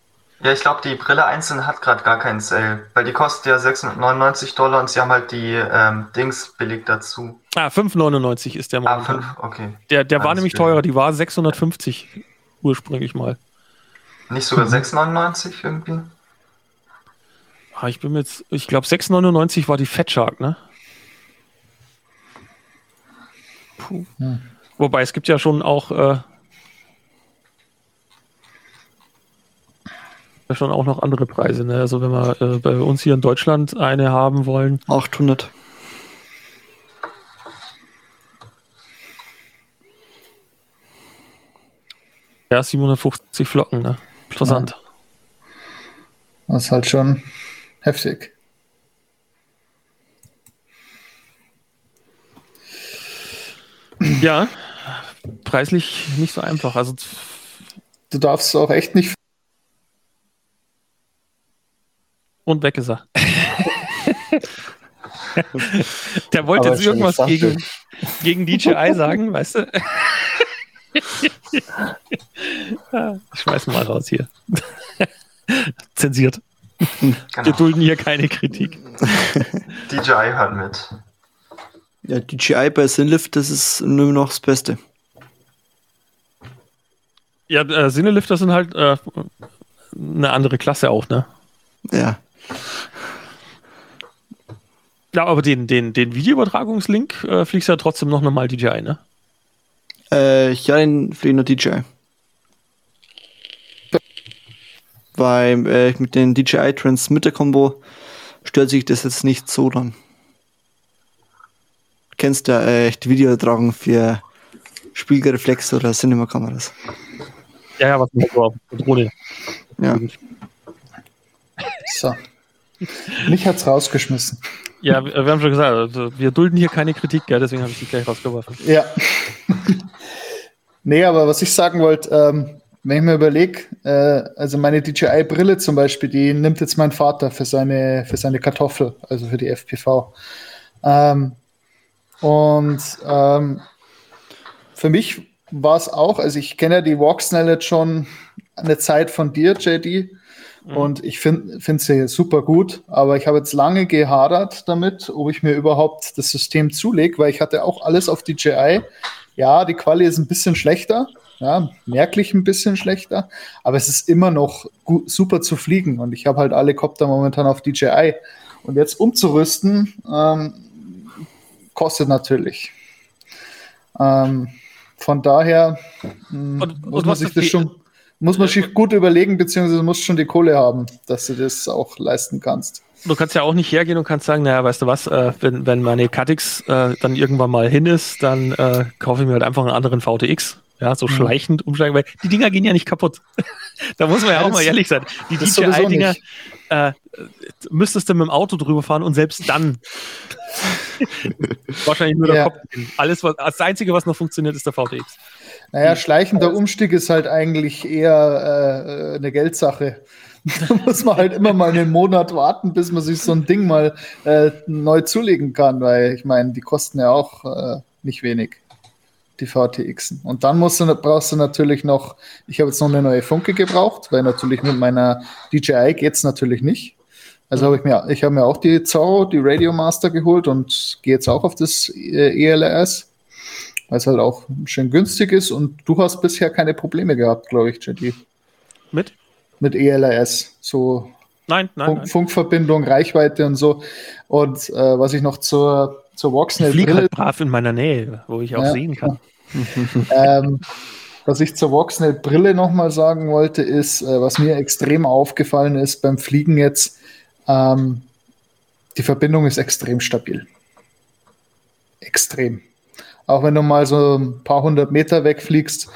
Ja, ich glaube, die Brille einzeln hat gerade gar keinen Sale, weil die kostet ja 699 Dollar und sie haben halt die ähm, Dings billig dazu. Ah, 5,99 ist der mal. Ah, 5, okay. Der, der war nämlich billig. teurer, die war 650 ursprünglich mal. Nicht sogar 6,99 irgendwie? Ah, ich bin jetzt, ich glaube 6,99 war die Fat Shark, ne? Puh. Hm. Wobei es gibt ja schon auch äh, schon auch noch andere Preise. Ne? Also wenn wir äh, bei uns hier in Deutschland eine haben wollen. 800. Ja, 750 Flocken, ne? Interessant. Ja. Das ist halt schon heftig. Ja, preislich nicht so einfach. Also du darfst auch echt nicht und weg ist er. Der wollte jetzt irgendwas gegen, gegen DJI sagen, weißt du? ich schmeiß mal raus hier. Zensiert. Genau. Wir dulden hier keine Kritik. DJI hört mit. Ja, DJI bei Sinlift, das ist nur noch das Beste. Ja, äh, Sinelifter sind halt äh, eine andere Klasse auch, ne? Ja. Ja, aber den, den, den Videoübertragungslink äh, fliegst du ja trotzdem noch normal DJI, ne? Äh, ja, den fliege nur DJI. Weil äh, mit dem DJI Transmitter Combo stört sich das jetzt nicht so dann. Du kennst ja äh, die Videoübertragung für Spiegelreflex oder Cinema-Kameras. Ja, ja, was mit so Drohne. Ja. So. Mich hat's rausgeschmissen. Ja, wir haben schon gesagt, also wir dulden hier keine Kritik, gell, deswegen habe ich sie gleich rausgeworfen. Ja. nee, aber was ich sagen wollte, ähm, wenn ich mir überlege, äh, also meine DJI-Brille zum Beispiel, die nimmt jetzt mein Vater für seine, für seine Kartoffel, also für die FPV. Ähm, und ähm, für mich war es auch, also ich kenne ja die Walksnell jetzt schon eine Zeit von dir, JD. Mhm. Und ich finde sie super gut, aber ich habe jetzt lange gehadert damit, ob ich mir überhaupt das System zulege, weil ich hatte auch alles auf DJI. Ja, die Quali ist ein bisschen schlechter, ja, merklich ein bisschen schlechter, aber es ist immer noch gut, super zu fliegen und ich habe halt alle Copter momentan auf DJI. Und jetzt umzurüsten, ähm, kostet natürlich. Ähm, von daher mh, und, muss und man sich das schon muss man sich gut überlegen, beziehungsweise musst schon die Kohle haben, dass du das auch leisten kannst. Du kannst ja auch nicht hergehen und kannst sagen, naja, weißt du was, äh, wenn, wenn meine Catix äh, dann irgendwann mal hin ist, dann äh, kaufe ich mir halt einfach einen anderen VTX. Ja, so mhm. schleichend umsteigen, weil die Dinger gehen ja nicht kaputt. da muss man ja, ja auch mal ehrlich sein. Die DJI-Dinger äh, müsstest du mit dem Auto drüber fahren und selbst dann wahrscheinlich nur der ja. Kopf. Alles, was, das Einzige, was noch funktioniert, ist der VTX. Naja, schleichender Umstieg ist halt eigentlich eher äh, eine Geldsache. da muss man halt immer mal einen Monat warten, bis man sich so ein Ding mal äh, neu zulegen kann, weil ich meine, die kosten ja auch äh, nicht wenig, die VTXen. Und dann musst du, brauchst du natürlich noch, ich habe jetzt noch eine neue Funke gebraucht, weil natürlich mit meiner DJI geht es natürlich nicht. Also habe ich mir, ich habe mir auch die Zorro, die Radio Master geholt und gehe jetzt auch auf das äh, ELRS weil es halt auch schön günstig ist und du hast bisher keine Probleme gehabt, glaube ich, JD. Mit? Mit ELRS, so nein, nein, Funk, nein. Funkverbindung, Reichweite und so. Und äh, was ich noch zur, zur Voxnell ich halt brav in meiner Nähe, wo ich auch ja, sehen kann. ähm, was ich zur Voxnell Brille nochmal sagen wollte, ist, äh, was mir extrem aufgefallen ist beim Fliegen jetzt, ähm, die Verbindung ist extrem stabil. Extrem. Auch wenn du mal so ein paar hundert Meter wegfliegst,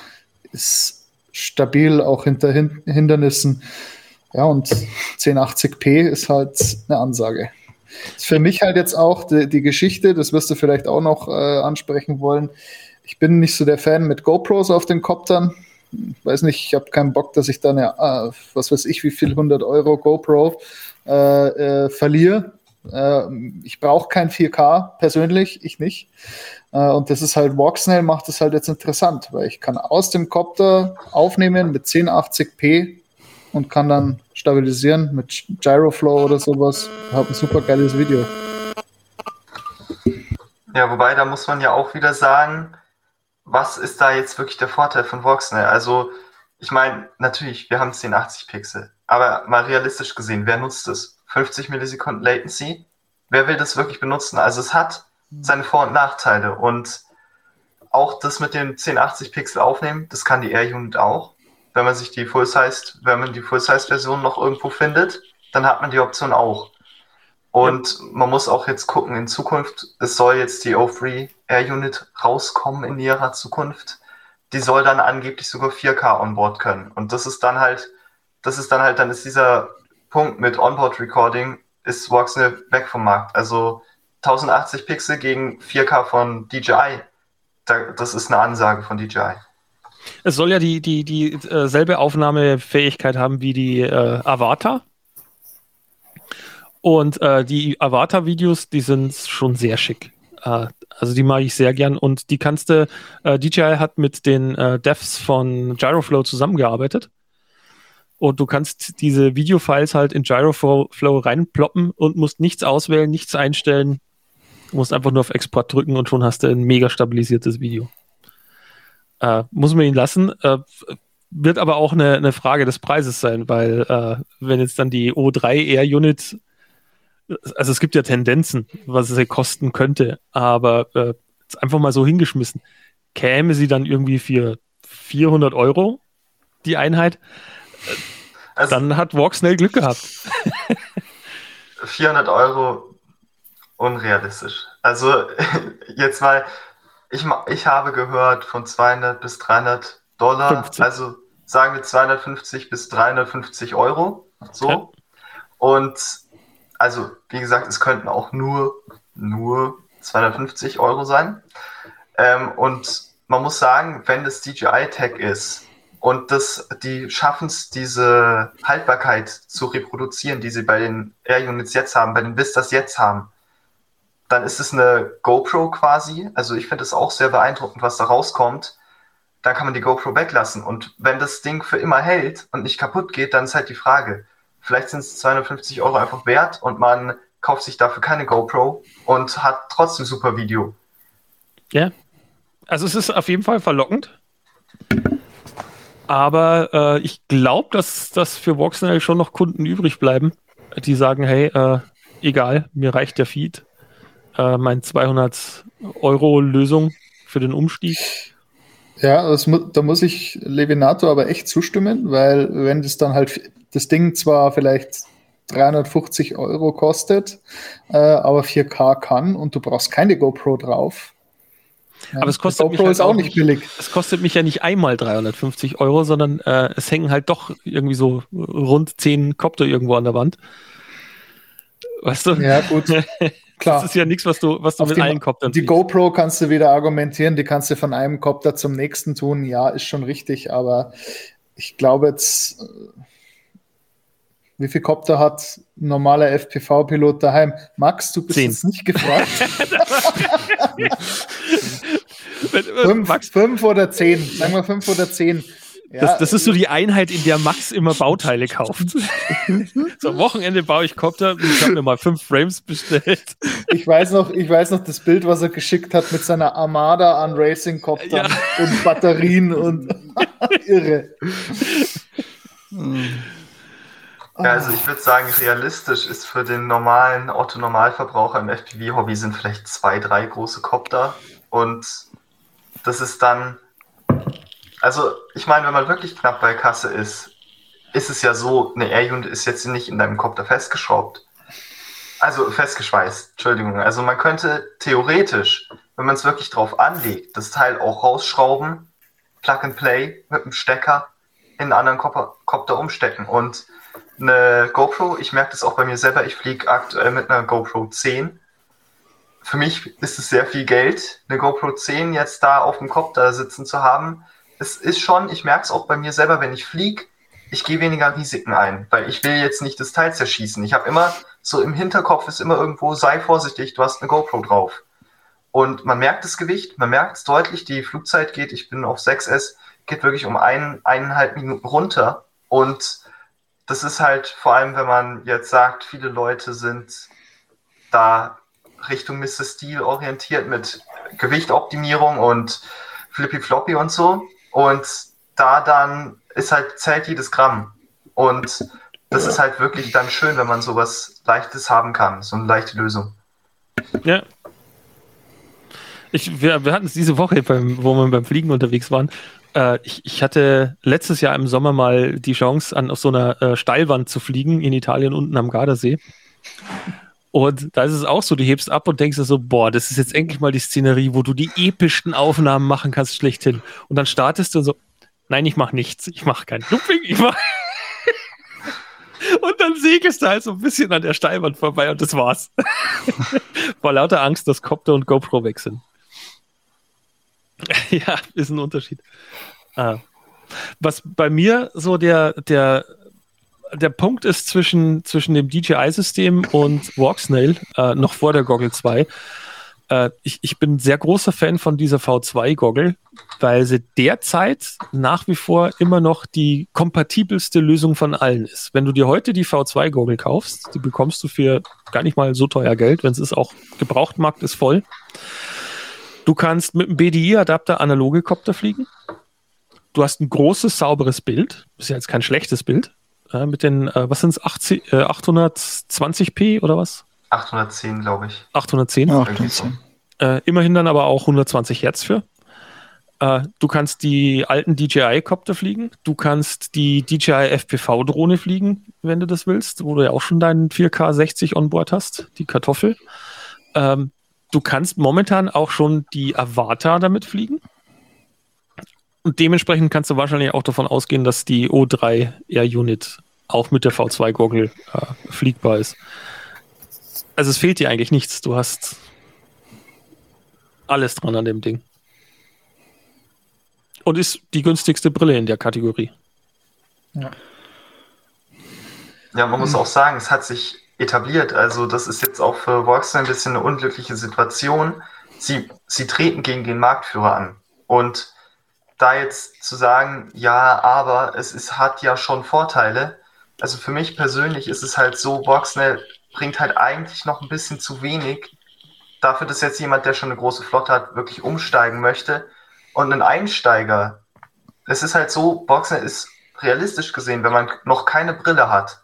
ist stabil, auch hinter Hindernissen. Ja, und 1080p ist halt eine Ansage. ist für mich halt jetzt auch die, die, Geschichte, das wirst du vielleicht auch noch äh, ansprechen wollen. Ich bin nicht so der Fan mit GoPros auf den Koptern. Weiß nicht, ich habe keinen Bock, dass ich dann, ja, äh, was weiß ich, wie viel 100 Euro GoPro äh, äh, verliere. Äh, ich brauche kein 4K persönlich, ich nicht. Äh, und das ist halt, Voxnail macht das halt jetzt interessant, weil ich kann aus dem Copter aufnehmen mit 1080p und kann dann stabilisieren mit Gyroflow oder sowas. Habe ein super geiles Video. Ja, wobei, da muss man ja auch wieder sagen, was ist da jetzt wirklich der Vorteil von Voxnail? Also, ich meine, natürlich, wir haben 1080 Pixel, aber mal realistisch gesehen, wer nutzt es? 50 Millisekunden Latency? Wer will das wirklich benutzen? Also, es hat seine Vor- und Nachteile und auch das mit dem 1080 Pixel aufnehmen, das kann die Air Unit auch wenn man sich die Full-Size, wenn man die Full-Size-Version noch irgendwo findet, dann hat man die Option auch. Und man muss auch jetzt gucken, in Zukunft, es soll jetzt die O3 Air Unit rauskommen in ihrer Zukunft. Die soll dann angeblich sogar 4K onboard können. Und das ist dann halt, das ist dann halt, dann ist dieser Punkt mit Onboard Recording, ist Voxel weg vom Markt. Also 1080 Pixel gegen 4K von DJI. das ist eine Ansage von DJI. Es soll ja die, die, die äh, selbe Aufnahmefähigkeit haben wie die äh, Avatar. Und äh, die Avatar-Videos, die sind schon sehr schick. Äh, also die mag ich sehr gern. Und die kannst du, äh, DJI hat mit den Devs von Gyroflow zusammengearbeitet. Und du kannst diese Videofiles halt in Gyroflow reinploppen und musst nichts auswählen, nichts einstellen. Du musst einfach nur auf Export drücken und schon hast du ein mega stabilisiertes Video. Äh, muss man ihn lassen. Äh, wird aber auch eine, eine, Frage des Preises sein, weil äh, wenn jetzt dann die O3 Air Unit, also es gibt ja Tendenzen, was es kosten könnte, aber äh, einfach mal so hingeschmissen, käme sie dann irgendwie für 400 Euro die Einheit, also, dann hat Walk schnell Glück gehabt. 400 Euro unrealistisch. Also jetzt mal, ich, ich habe gehört von 200 bis 300 Dollar, 50. also sagen wir 250 bis 350 Euro. So. Ja. Und also, wie gesagt, es könnten auch nur, nur 250 Euro sein. Ähm, und man muss sagen, wenn das DJI-Tag ist und das, die schaffen es, diese Haltbarkeit zu reproduzieren, die sie bei den Air Units jetzt haben, bei den Vistas jetzt haben, dann ist es eine GoPro quasi. Also ich finde es auch sehr beeindruckend, was da rauskommt. Dann kann man die GoPro weglassen. Und wenn das Ding für immer hält und nicht kaputt geht, dann ist halt die Frage, vielleicht sind es 250 Euro einfach wert und man kauft sich dafür keine GoPro und hat trotzdem super Video. Ja. Also es ist auf jeden Fall verlockend. Aber äh, ich glaube, dass, dass für Voxnell schon noch Kunden übrig bleiben, die sagen, hey, äh, egal, mir reicht der Feed äh, mein 200 Euro Lösung für den Umstieg. Ja, das, da muss ich Levinato aber echt zustimmen, weil wenn das dann halt das Ding zwar vielleicht 350 Euro kostet, äh, aber 4K kann und du brauchst keine GoPro drauf. Ja, aber es kostet mich halt ist auch nicht billig. Es kostet mich ja nicht einmal 350 Euro, sondern äh, es hängen halt doch irgendwie so rund 10 Kopter irgendwo an der Wand. Weißt du? Ja, gut. Klar. Das ist ja nichts, was du, was du mit die, allen Koptern Die GoPro kannst du wieder argumentieren, die kannst du von einem Kopter zum nächsten tun. Ja, ist schon richtig, aber ich glaube jetzt, äh, wie viel Kopter hat ein normaler FPV-Pilot daheim? Max, du bist Zehn. jetzt nicht gefragt. fünf, Max, fünf oder zehn, sagen wir fünf oder zehn. Ja, das, das, ist so die Einheit, in der Max immer Bauteile kauft. so am Wochenende baue ich Copter. Ich habe mir mal fünf Frames bestellt. Ich weiß noch, ich weiß noch das Bild, was er geschickt hat mit seiner Armada an Racing Coptern ja. und Batterien und irre. Ja, also ich würde sagen, realistisch ist für den normalen Otto-Normalverbraucher im FPV-Hobby sind vielleicht zwei, drei große Copter und das ist dann also ich meine, wenn man wirklich knapp bei Kasse ist, ist es ja so, eine Air-Unit ist jetzt nicht in deinem da festgeschraubt. Also festgeschweißt, Entschuldigung. Also man könnte theoretisch, wenn man es wirklich drauf anlegt, das Teil auch rausschrauben, Plug and Play mit einem Stecker in einen anderen Kopter umstecken. Und eine GoPro. Ich merke das auch bei mir selber. Ich fliege aktuell mit einer GoPro 10. Für mich ist es sehr viel Geld, eine GoPro 10 jetzt da auf dem Kopf da sitzen zu haben. Es ist schon, ich merke es auch bei mir selber, wenn ich fliege, ich gehe weniger Risiken ein, weil ich will jetzt nicht das Teil zerschießen. Ich habe immer so im Hinterkopf ist immer irgendwo, sei vorsichtig, du hast eine GoPro drauf. Und man merkt das Gewicht, man merkt es deutlich, die Flugzeit geht, ich bin auf 6S, geht wirklich um ein, eineinhalb Minuten runter. Und das ist halt vor allem, wenn man jetzt sagt, viele Leute sind da Richtung Mr. Steel orientiert mit Gewichtoptimierung und Flippy Floppy und so. Und da dann ist halt, zählt jedes Gramm. Und das ist halt wirklich dann schön, wenn man sowas Leichtes haben kann, so eine leichte Lösung. Ja. Ich, wir, wir hatten es diese Woche, beim, wo wir beim Fliegen unterwegs waren, äh, ich, ich, hatte letztes Jahr im Sommer mal die Chance, an auf so einer äh, Steilwand zu fliegen in Italien unten am Gardasee. Und da ist es auch so, du hebst ab und denkst dir so, boah, das ist jetzt endlich mal die Szenerie, wo du die epischsten Aufnahmen machen kannst, schlechthin. Und dann startest du so, nein, ich mach nichts, ich mach kein Looping, ich mach. und dann segelst du halt so ein bisschen an der Steilwand vorbei und das war's. Vor lauter Angst, dass Copter und GoPro weg sind. ja, ist ein Unterschied. Ah. Was bei mir so der, der, der Punkt ist zwischen, zwischen dem DJI-System und Walksnail, äh, noch vor der Goggle 2. Äh, ich, ich bin sehr großer Fan von dieser V2-Goggle, weil sie derzeit nach wie vor immer noch die kompatibelste Lösung von allen ist. Wenn du dir heute die V2-Goggle kaufst, die bekommst du für gar nicht mal so teuer Geld, wenn es ist auch Gebrauchtmarkt ist voll. Du kannst mit dem BDI-Adapter analoge Kopter fliegen. Du hast ein großes, sauberes Bild. Ist ja jetzt kein schlechtes Bild. Äh, mit den, äh, was sind es, äh, 820p oder was? 810, glaube ich. 810? Ja, 810. Äh, immerhin dann aber auch 120 Hertz für. Äh, du kannst die alten DJI-Kopter fliegen. Du kannst die DJI FPV-Drohne fliegen, wenn du das willst, wo du ja auch schon deinen 4K 60 on Board hast, die Kartoffel. Ähm, du kannst momentan auch schon die Avatar damit fliegen. Und dementsprechend kannst du wahrscheinlich auch davon ausgehen, dass die O3 Air Unit auch mit der V2-Goggle äh, fliegbar ist. Also es fehlt dir eigentlich nichts. Du hast alles dran an dem Ding. Und ist die günstigste Brille in der Kategorie. Ja, ja man muss auch sagen, es hat sich etabliert. Also das ist jetzt auch für Voxer ein bisschen eine unglückliche Situation. Sie, sie treten gegen den Marktführer an. Und da jetzt zu sagen, ja, aber es ist, hat ja schon Vorteile. Also für mich persönlich ist es halt so, Voxnell bringt halt eigentlich noch ein bisschen zu wenig dafür, dass jetzt jemand, der schon eine große Flotte hat, wirklich umsteigen möchte. Und ein Einsteiger, es ist halt so, Voxnell ist realistisch gesehen, wenn man noch keine Brille hat,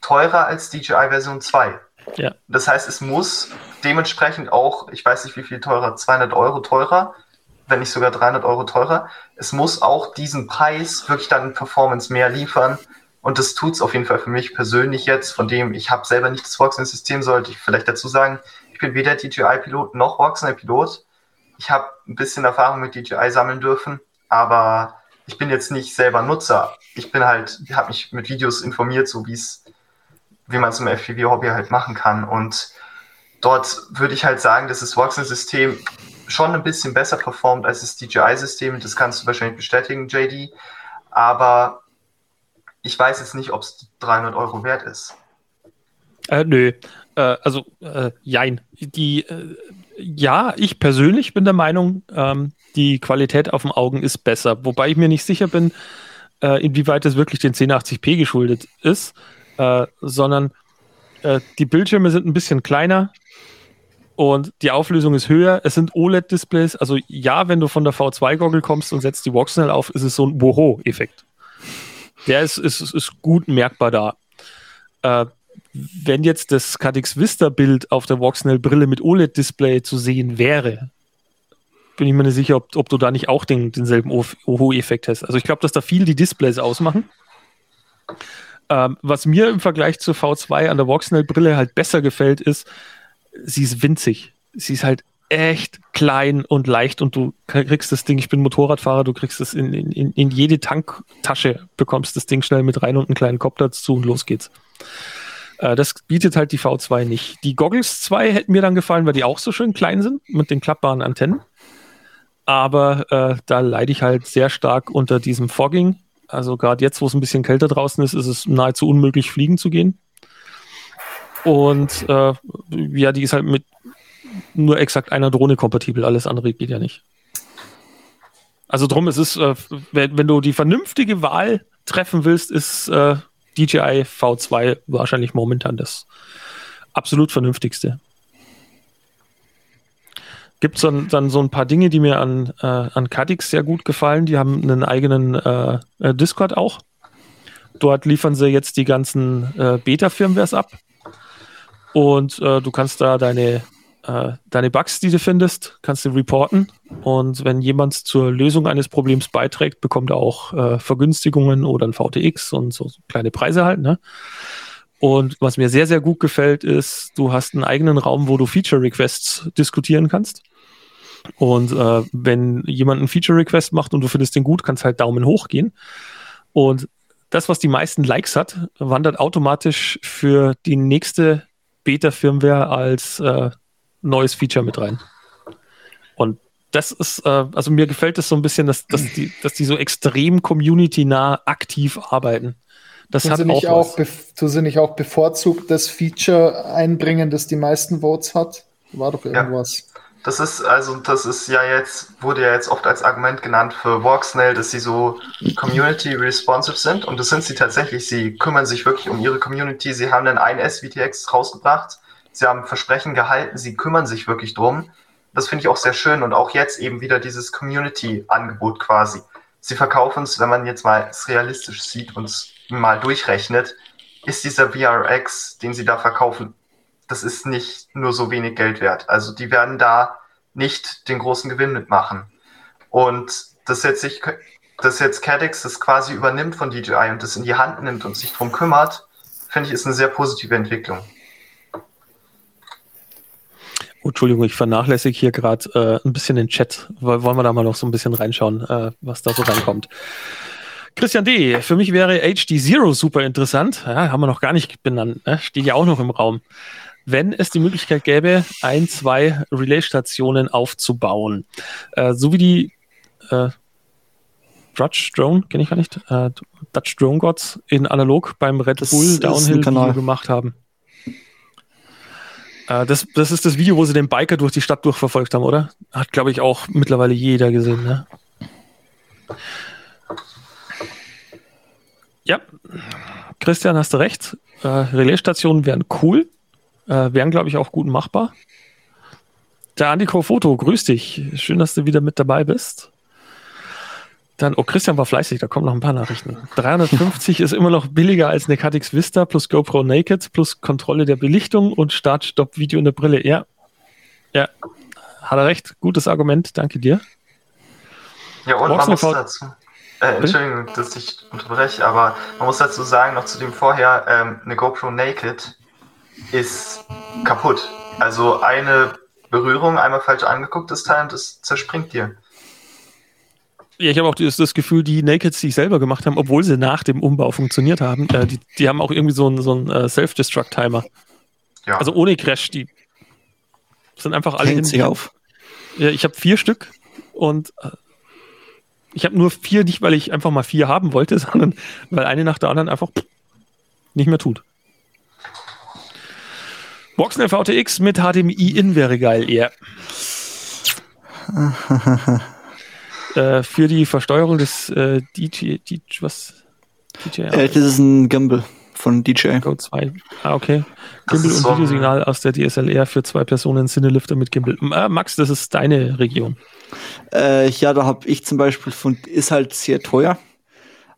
teurer als DJI Version 2. Ja. Das heißt, es muss dementsprechend auch, ich weiß nicht wie viel teurer, 200 Euro teurer, wenn nicht sogar 300 Euro teurer. Es muss auch diesen Preis wirklich dann Performance mehr liefern. Und das tut es auf jeden Fall für mich persönlich jetzt, von dem ich habe selber nicht das Voxner-System, sollte ich vielleicht dazu sagen, ich bin weder DJI-Pilot noch Voxner-Pilot. Ich habe ein bisschen Erfahrung mit DJI sammeln dürfen, aber ich bin jetzt nicht selber Nutzer. Ich bin halt, ich habe mich mit Videos informiert, so wie es wie man es im FPV-Hobby halt machen kann. Und dort würde ich halt sagen, dass das Voxel-System schon ein bisschen besser performt als das DJI-System. Das kannst du wahrscheinlich bestätigen, JD. Aber ich weiß jetzt nicht, ob es 300 Euro wert ist. Äh, nö. Äh, also, äh, jein. Die, äh, ja, ich persönlich bin der Meinung, ähm, die Qualität auf dem Augen ist besser. Wobei ich mir nicht sicher bin, äh, inwieweit es wirklich den 1080p geschuldet ist äh, sondern äh, die Bildschirme sind ein bisschen kleiner und die Auflösung ist höher. Es sind OLED-Displays. Also ja, wenn du von der V2-Goggle kommst und setzt die Voxnell auf, ist es so ein Woho-Effekt. Der ist, ist, ist gut merkbar da. Äh, wenn jetzt das KDX Vista-Bild auf der Voxnell-Brille mit OLED-Display zu sehen wäre, bin ich mir nicht sicher, ob, ob du da nicht auch den, denselben Oho-Effekt hast. Also ich glaube, dass da viel die Displays ausmachen. Ähm, was mir im Vergleich zur V2 an der Voxnell-Brille halt besser gefällt, ist, sie ist winzig. Sie ist halt echt klein und leicht und du kriegst das Ding, ich bin Motorradfahrer, du kriegst es in, in, in jede Tanktasche, bekommst das Ding schnell mit rein und einen kleinen Kopf dazu und los geht's. Äh, das bietet halt die V2 nicht. Die Goggles 2 hätten mir dann gefallen, weil die auch so schön klein sind mit den klappbaren Antennen. Aber äh, da leide ich halt sehr stark unter diesem Fogging. Also gerade jetzt, wo es ein bisschen kälter draußen ist, ist es nahezu unmöglich, fliegen zu gehen. Und äh, ja, die ist halt mit nur exakt einer Drohne kompatibel, alles andere geht ja nicht. Also drum, es ist, äh, wenn, du die vernünftige Wahl treffen willst, ist äh, DJI V2 wahrscheinlich momentan das absolut vernünftigste. Gibt es dann, dann, so ein paar Dinge, die mir an, äh, an Cadix sehr gut gefallen. Die haben einen eigenen äh, äh Discord auch. Dort liefern sie jetzt die ganzen äh, Beta-Firmwares ab. Und äh, du kannst da deine äh, deine Bugs, die du findest, kannst du reporten. Und wenn jemand zur Lösung eines Problems beiträgt, bekommt er auch äh, Vergünstigungen oder ein VTX und so kleine Preise halt. Ne? Und was mir sehr, sehr gut gefällt, ist, du hast einen eigenen Raum, wo du Feature-Requests diskutieren kannst. Und äh, wenn jemand einen Feature-Request macht und du findest den gut, kannst halt Daumen hoch gehen. Und das, was die meisten Likes hat, wandert automatisch für die nächste Beta-Firmware als äh, neues Feature mit rein. Und das ist, äh, also mir gefällt es so ein bisschen, dass, dass, die, dass die so extrem community-nah aktiv arbeiten. Das tun hat sie nicht auch, auch tun sie nicht auch bevorzugt das Feature einbringen, das die meisten Votes hat? War doch irgendwas. Ja. Das ist, also, das ist ja jetzt, wurde ja jetzt oft als Argument genannt für Walksnail, dass sie so community responsive sind. Und das sind sie tatsächlich. Sie kümmern sich wirklich um ihre Community. Sie haben dann ein SVTX rausgebracht sie haben Versprechen gehalten, sie kümmern sich wirklich drum. Das finde ich auch sehr schön und auch jetzt eben wieder dieses Community-Angebot quasi. Sie verkaufen es, wenn man jetzt mal es realistisch sieht und es mal durchrechnet, ist dieser VRX, den sie da verkaufen, das ist nicht nur so wenig Geld wert. Also die werden da nicht den großen Gewinn mitmachen. Und dass jetzt, sich, dass jetzt Cadex das quasi übernimmt von DJI und das in die Hand nimmt und sich drum kümmert, finde ich, ist eine sehr positive Entwicklung. Entschuldigung, ich vernachlässige hier gerade äh, ein bisschen den Chat. Wollen wir da mal noch so ein bisschen reinschauen, äh, was da so reinkommt. Christian D., für mich wäre HD Zero super interessant. Ja, haben wir noch gar nicht benannt. Ne? Steht ja auch noch im Raum. Wenn es die Möglichkeit gäbe, ein, zwei Relay-Stationen aufzubauen. Äh, so wie die äh, Dutch Drone, kenne ich gar nicht, äh, Dutch Drone Gods in analog beim Red das Bull Downhill gemacht haben. Äh, das, das ist das Video, wo sie den Biker durch die Stadt durchverfolgt haben, oder? Hat, glaube ich, auch mittlerweile jeder gesehen, ne? Ja, Christian, hast du recht. Äh, Relaisstationen wären cool, äh, wären, glaube ich, auch gut machbar. Der Andiko Foto, grüß dich. Schön, dass du wieder mit dabei bist. Dann, oh, Christian war fleißig, da kommen noch ein paar Nachrichten. 350 ist immer noch billiger als eine KTX Vista plus GoPro Naked plus Kontrolle der Belichtung und Start-Stopp-Video in der Brille. Ja, ja, hat er recht. Gutes Argument, danke dir. Ja, und Boxen man muss dazu, äh, Entschuldigung, dass ich unterbreche, aber man muss dazu sagen, noch zu dem vorher, ähm, eine GoPro Naked ist kaputt. Also eine Berührung, einmal falsch angeguckt, das Teil und das zerspringt dir. Ja, ich habe auch das, das, Gefühl, die Nakeds, die ich selber gemacht haben, obwohl sie nach dem Umbau funktioniert haben, äh, die, die, haben auch irgendwie so einen so äh, Self-Destruct-Timer. Ja. Also ohne Crash, die sind einfach alle Hängt sie auf. Ja, ich habe vier Stück und äh, ich habe nur vier, nicht weil ich einfach mal vier haben wollte, sondern weil eine nach der anderen einfach nicht mehr tut. Voxnel VTX mit HDMI in wäre geil, eher. äh, für die Versteuerung des äh, DJ, DJ, was? DJ, äh, das ist ein Gimbal von DJ. Go 2. Ah, okay. Gimbal und so Videosignal aus der DSLR für zwei Personen, Cinelifter mit Gimbal. Äh, Max, das ist deine Region. Äh, ja, da habe ich zum Beispiel von, ist halt sehr teuer.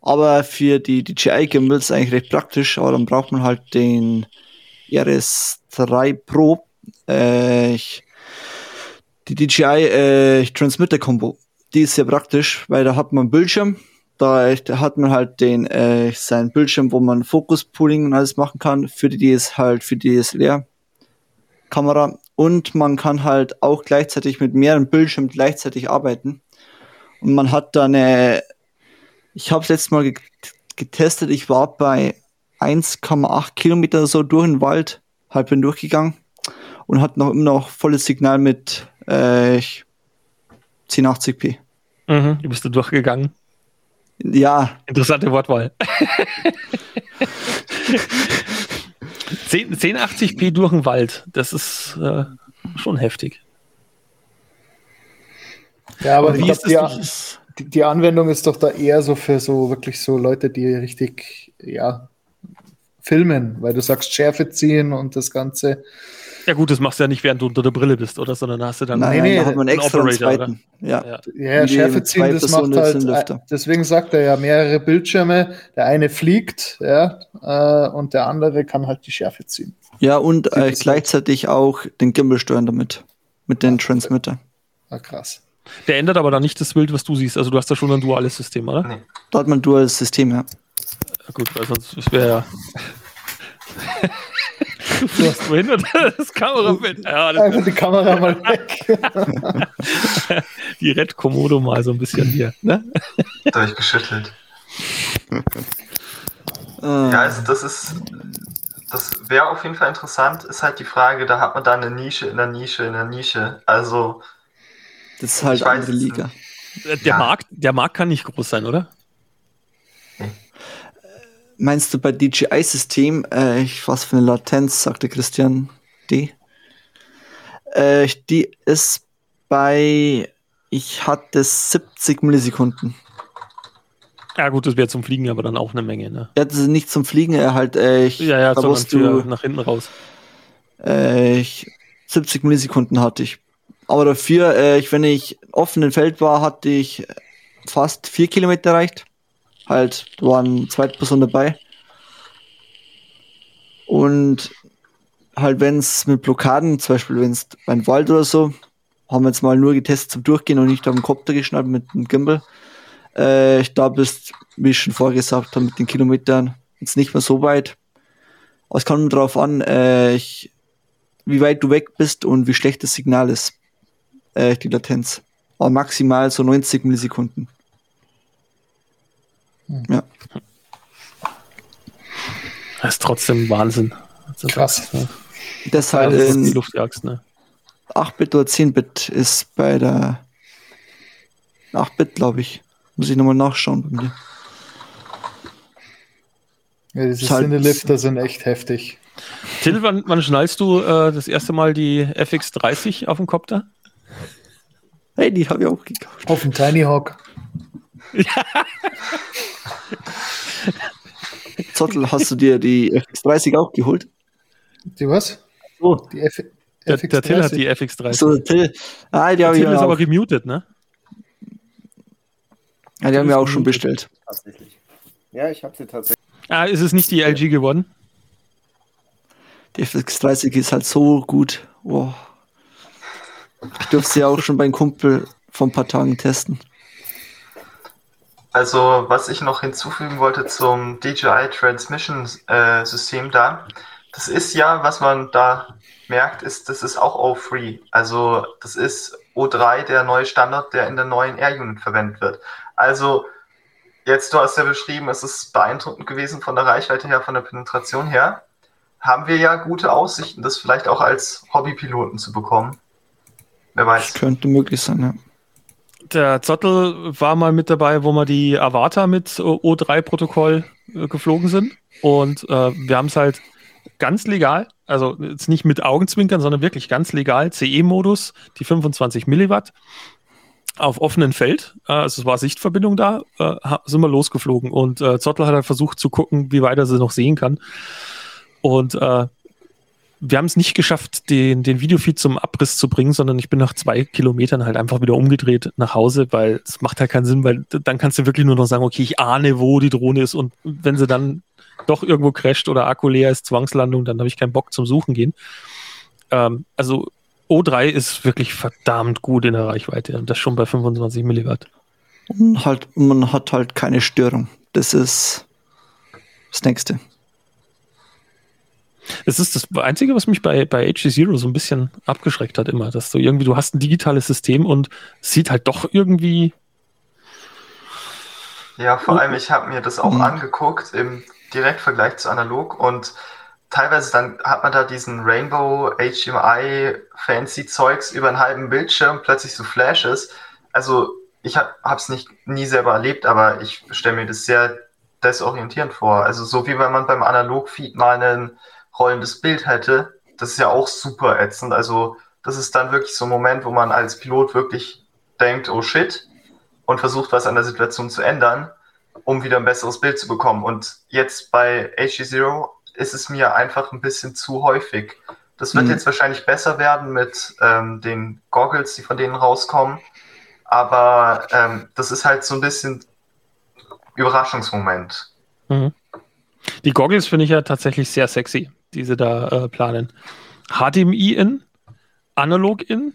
Aber für die DJI Gimbals eigentlich recht praktisch, aber dann braucht man halt den RS3 Pro. Äh, die DJI äh, Transmitter Combo. Die ist sehr praktisch, weil da hat man einen Bildschirm, da, da hat man halt den äh, seinen Bildschirm, wo man Fokus Pooling und alles machen kann. Für die DS halt für die DSLR Kamera. Und man kann halt auch gleichzeitig mit mehreren Bildschirmen gleichzeitig arbeiten. Und man hat da eine, ich habe es letztes Mal getestet, ich war bei 1,8 Kilometer so durch den Wald, halb bin durchgegangen und hat noch immer noch volles Signal mit äh, 1080p. Mhm, du bist du durchgegangen. Ja. Interessante Wortwahl. 10, 1080p durch den Wald, das ist äh, schon heftig. Ja, aber wie ist glaub, die, die, Anwendung ist doch da eher so für so wirklich so Leute, die richtig, ja, filmen, weil du sagst Schärfe ziehen und das Ganze. Ja gut, das machst du ja nicht, während du unter der Brille bist, oder? Sondern hast du dann Nein, nee, da hat man extra einen zweiten. Ja, ja. ja Schärfe ziehen, das macht halt, deswegen sagt er ja mehrere Bildschirme, der eine fliegt, ja, äh, und der andere kann halt die Schärfe ziehen. Ja, und äh, gleichzeitig auch den Gimbal steuern damit, mit den Transmitter. Ah, krass. Der ändert aber dann nicht das Bild, was du siehst. Also du hast da schon ein duales System, oder? Nee. Da hat man ein duales System, ja. Ja gut, weil sonst wäre ja Du hast behindert das Kamerabild. Ja, Einfach die Kamera mal weg. die Red Komodo mal so ein bisschen hier. Ne? Durchgeschüttelt. ja, also das ist, das wäre auf jeden Fall interessant. Ist halt die Frage, da hat man da eine Nische in der Nische in der Nische. Also. Das ist halt eine Liga. Der, ja. Markt, der Markt kann nicht groß sein, oder? Meinst du bei DJI-System, äh, was für eine Latenz, sagte Christian D. Äh, die ist bei, ich hatte 70 Millisekunden. Ja gut, das wäre zum Fliegen aber dann auch eine Menge, ne? Ja, das ist nicht zum Fliegen, er halt, äh, ich, ja, ja, sondern für du, nach hinten raus. Äh, ich, 70 Millisekunden hatte ich. Aber dafür, äh, ich, wenn ich offen im Feld war, hatte ich fast vier Kilometer erreicht halt, waren zweite Person dabei. Und halt, wenn es mit Blockaden, zum Beispiel wenn es beim Wald oder so, haben wir jetzt mal nur getestet zum Durchgehen und nicht auf den Kopter geschnallt mit dem Gimbal. Äh, da bist, wie ich schon vorgesagt habe, mit den Kilometern jetzt nicht mehr so weit. Aber es kommt darauf an, äh, ich, wie weit du weg bist und wie schlecht das Signal ist, äh, die Latenz. Aber maximal so 90 Millisekunden. Ja. Das ist trotzdem Wahnsinn. Krass. Ja. Deshalb das ist die Luftjagd, ne? 8-Bit oder 10-Bit ist bei der 8-Bit, glaube ich. Muss ich nochmal nachschauen bei mir. Ja, diese Cinelifter sind echt heftig. Till, wann, wann schnallst du äh, das erste Mal die FX30 auf dem Kopter? Hey, die habe ich auch gekauft. Auf dem Tiny Hawk. Ja. Zottel, hast du dir die FX30 auch geholt? Die was? Oh. Die F der, FX30. der Till hat die FX30. So, Till. Ah, die der Till ist auch. aber gemutet, ne? Ja, die haben wir auch schon bestellt. Tatsächlich. Ja, ich habe sie tatsächlich. Ah, ist es nicht die LG geworden? Die FX30 ist halt so gut. Oh. Ich durfte sie auch schon beim Kumpel vor ein paar Tagen testen. Also, was ich noch hinzufügen wollte zum DJI Transmission äh, System da, das ist ja, was man da merkt, ist, das ist auch O3. Also, das ist O3, der neue Standard, der in der neuen Air Unit verwendet wird. Also, jetzt, du hast ja beschrieben, es ist beeindruckend gewesen von der Reichweite her, von der Penetration her. Haben wir ja gute Aussichten, das vielleicht auch als Hobbypiloten zu bekommen. Wer weiß. Das könnte möglich sein, ja der Zottel war mal mit dabei, wo wir die Avata mit O3-Protokoll äh, geflogen sind. Und äh, wir haben es halt ganz legal, also jetzt nicht mit Augenzwinkern, sondern wirklich ganz legal, CE-Modus, die 25 Milliwatt auf offenem Feld, äh, also es war Sichtverbindung da, äh, sind wir losgeflogen und äh, Zottel hat halt versucht zu gucken, wie weit er sie noch sehen kann. Und äh, wir haben es nicht geschafft, den, den Videofeed zum Abriss zu bringen, sondern ich bin nach zwei Kilometern halt einfach wieder umgedreht nach Hause, weil es macht halt keinen Sinn, weil dann kannst du wirklich nur noch sagen, okay, ich ahne, wo die Drohne ist und wenn sie dann doch irgendwo crasht oder Akku leer ist, Zwangslandung, dann habe ich keinen Bock zum Suchen gehen. Ähm, also O3 ist wirklich verdammt gut in der Reichweite und das schon bei 25 Milliwatt. Und halt, man hat halt keine Störung. Das ist das Nächste. Das ist das Einzige, was mich bei, bei HG Zero so ein bisschen abgeschreckt hat, immer, dass du irgendwie, du hast ein digitales System und es sieht halt doch irgendwie. Ja, vor allem, ich habe mir das auch mhm. angeguckt im Direktvergleich zu analog und teilweise dann hat man da diesen Rainbow HDMI Fancy Zeugs über einen halben Bildschirm, plötzlich so Flashes. Also ich habe es nicht nie selber erlebt, aber ich stelle mir das sehr desorientierend vor. Also so wie wenn man beim Analog-Feed mal ein rollendes Bild hätte, das ist ja auch super ätzend. Also das ist dann wirklich so ein Moment, wo man als Pilot wirklich denkt, oh shit, und versucht, was an der Situation zu ändern, um wieder ein besseres Bild zu bekommen. Und jetzt bei HG0 ist es mir einfach ein bisschen zu häufig. Das wird mhm. jetzt wahrscheinlich besser werden mit ähm, den Goggles, die von denen rauskommen. Aber ähm, das ist halt so ein bisschen Überraschungsmoment. Mhm. Die Goggles finde ich ja tatsächlich sehr sexy, die sie da äh, planen. HDMI in, Analog in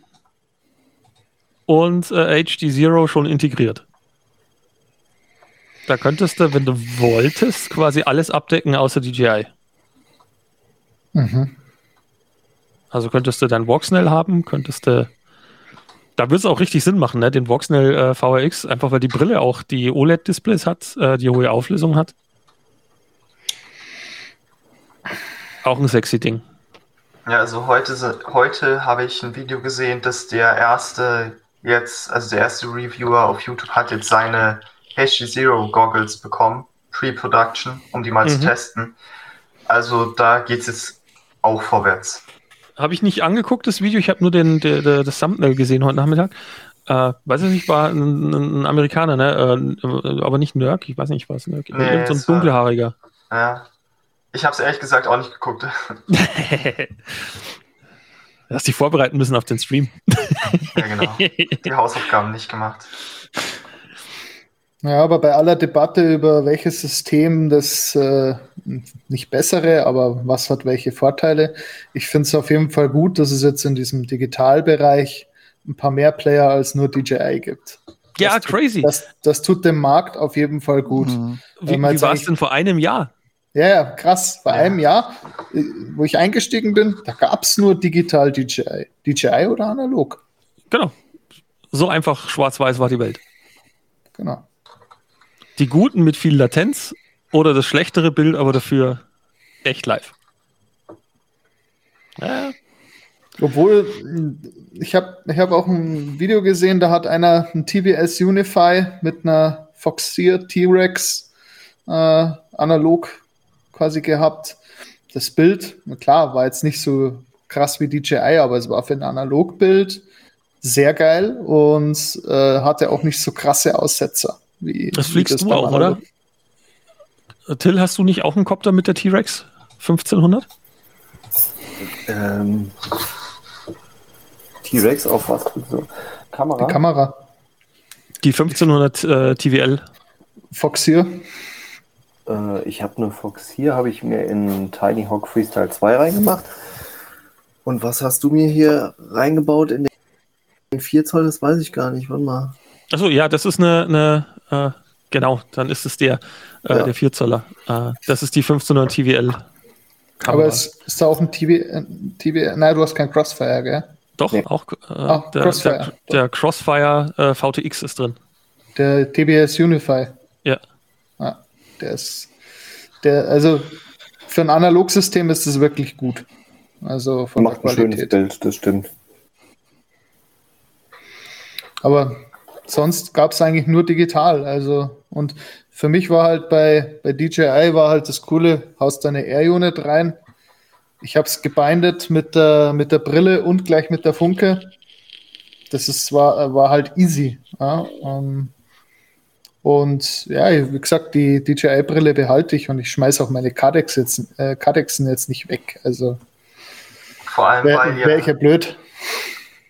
und äh, HD Zero schon integriert. Da könntest du, wenn du wolltest, quasi alles abdecken außer DJI. Mhm. Also könntest du dein Voxnell haben, könntest du da würde es auch richtig Sinn machen, ne? den Voxnell äh, VRX, einfach weil die Brille auch die OLED-Displays hat, äh, die hohe Auflösung hat. Auch ein sexy Ding. Ja, also heute, heute habe ich ein Video gesehen, dass der erste jetzt, also der erste Reviewer auf YouTube hat jetzt seine HD Zero Goggles bekommen, Pre-Production, um die mal mhm. zu testen. Also da geht es jetzt auch vorwärts. Habe ich nicht angeguckt, das Video. Ich habe nur den, der, der, das Thumbnail gesehen heute Nachmittag. Äh, weiß ich nicht, war ein, ein Amerikaner, ne? Äh, aber nicht Nörg, ich weiß nicht, was Nörg. Nee, so ein dunkelhaariger. Ja. Ich habe es ehrlich gesagt auch nicht geguckt. Hast dich vorbereiten müssen auf den Stream. ja, genau. Die Hausaufgaben nicht gemacht. Ja, aber bei aller Debatte über welches System das äh, nicht bessere, aber was hat welche Vorteile, ich finde es auf jeden Fall gut, dass es jetzt in diesem Digitalbereich ein paar mehr Player als nur DJI gibt. Ja, das crazy. Tut, das, das, tut dem Markt auf jeden Fall gut. Mhm. Wie, wie war es denn vor einem Jahr? Ja, ja, krass. Vor ja. einem Jahr, äh, wo ich eingestiegen bin, da gab es nur digital DJI. DJI oder analog? Genau. So einfach schwarz-weiß war die Welt. Genau die guten mit viel Latenz oder das schlechtere Bild, aber dafür echt live. Ja. Obwohl, ich habe ich hab auch ein Video gesehen, da hat einer ein TBS Unify mit einer Foxier T-Rex äh, analog quasi gehabt. Das Bild, klar, war jetzt nicht so krass wie DJI, aber es war für ein Analogbild sehr geil und äh, hatte auch nicht so krasse Aussetzer. Wie, das fliegst das du auch, oder? Till, hast du nicht auch einen Copter mit der T-Rex 1500? Ähm, T-Rex auf was? So. Kamera? Die Kamera. Die 1500 äh, TWL. Foxier. Äh, ich habe eine Foxier, habe ich mir in Tiny Hawk Freestyle 2 reingemacht. Und was hast du mir hier reingebaut in den 4 Zoll? Das weiß ich gar nicht. Warte mal. Achso, ja, das ist eine, eine äh, genau, dann ist es der, äh, ja. der 4 Zoller. Äh, das ist die 1500 TWL. -Kamera. Aber es ist da auch ein TV, TV, nein, du hast kein Crossfire, gell? Doch, nee. auch äh, Ach, der, Crossfire. Der, der Crossfire äh, VTX ist drin. Der TBS Unify. Ja. Der ist, der, also für ein Analogsystem ist es wirklich gut. Also von Macht der Qualität. Ein schönes Bild, das stimmt. Aber sonst gab es eigentlich nur digital. Also, und für mich war halt bei, bei DJI war halt das Coole, haust deine Air-Unit rein. Ich habe es gebindet mit der, mit der Brille und gleich mit der Funke. Das ist, war, war halt easy. Ja, um, ähm, und ja, wie gesagt, die DJI-Brille behalte ich und ich schmeiße auch meine Cadex jetzt, äh, Cadexen jetzt nicht weg. Also vor allem, wäre wär ich ja blöd.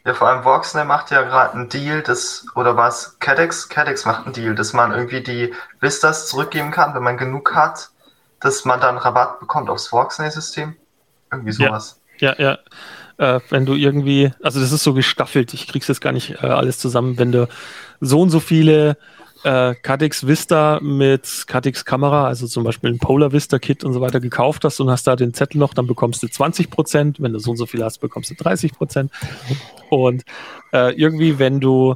Ja, vor allem Voxner macht ja gerade einen Deal, das, oder was? Cadex? Cadex macht einen Deal, dass man irgendwie die Vistas zurückgeben kann, wenn man genug hat, dass man dann Rabatt bekommt aufs Voxner-System. Irgendwie sowas. Ja, ja. ja. Äh, wenn du irgendwie, also das ist so gestaffelt, ich krieg's jetzt gar nicht äh, alles zusammen, wenn du so und so viele äh, Vista mit Cadix Kamera, also zum Beispiel ein Polar Vista Kit und so weiter gekauft hast und hast da den Zettel noch, dann bekommst du 20 Prozent. Wenn du so und so viel hast, bekommst du 30 Prozent. Und äh, irgendwie, wenn du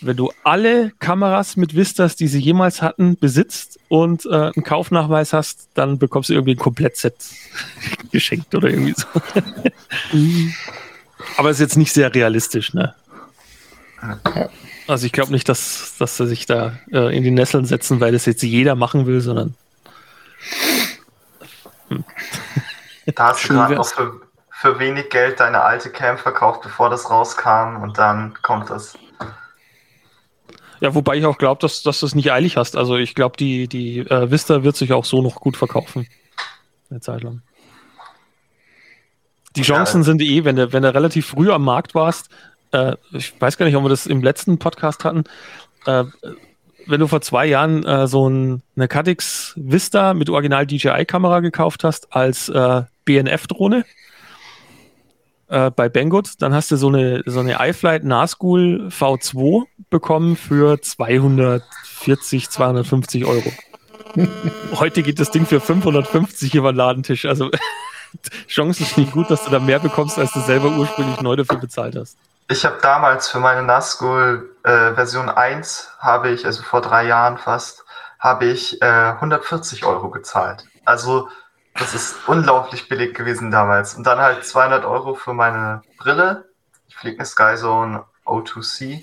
wenn du alle Kameras mit Vistas, die sie jemals hatten, besitzt und äh, einen Kaufnachweis hast, dann bekommst du irgendwie ein Komplettset geschenkt oder irgendwie so. Aber ist jetzt nicht sehr realistisch, ne? Also ich glaube nicht, dass, dass sie sich da äh, in die Nesseln setzen, weil das jetzt jeder machen will, sondern. Hm. Da hast du gerade noch für, für wenig Geld deine alte Cam verkauft, bevor das rauskam und dann kommt das. Ja, wobei ich auch glaube, dass, dass du es nicht eilig hast. Also ich glaube, die, die äh, Vista wird sich auch so noch gut verkaufen. Eine Zeit lang. Die Chancen ja. sind eh, wenn du, wenn du relativ früh am Markt warst, äh, ich weiß gar nicht, ob wir das im letzten Podcast hatten, äh, wenn du vor zwei Jahren äh, so ein, eine Cadix Vista mit Original DJI-Kamera gekauft hast als äh, BNF-Drohne äh, bei Banggood, dann hast du so eine, so eine iFlight Nazgul V2 bekommen für 240, 250 Euro. Heute geht das Ding für 550 über den Ladentisch. Also Chancen stehen gut, dass du da mehr bekommst, als du selber ursprünglich neu dafür bezahlt hast. Ich habe damals für meine Nazgul äh, Version 1 habe ich, also vor drei Jahren fast, habe ich äh, 140 Euro gezahlt. Also das ist unglaublich billig gewesen damals. Und dann halt 200 Euro für meine Brille. Ich fliege eine Skyzone O2C.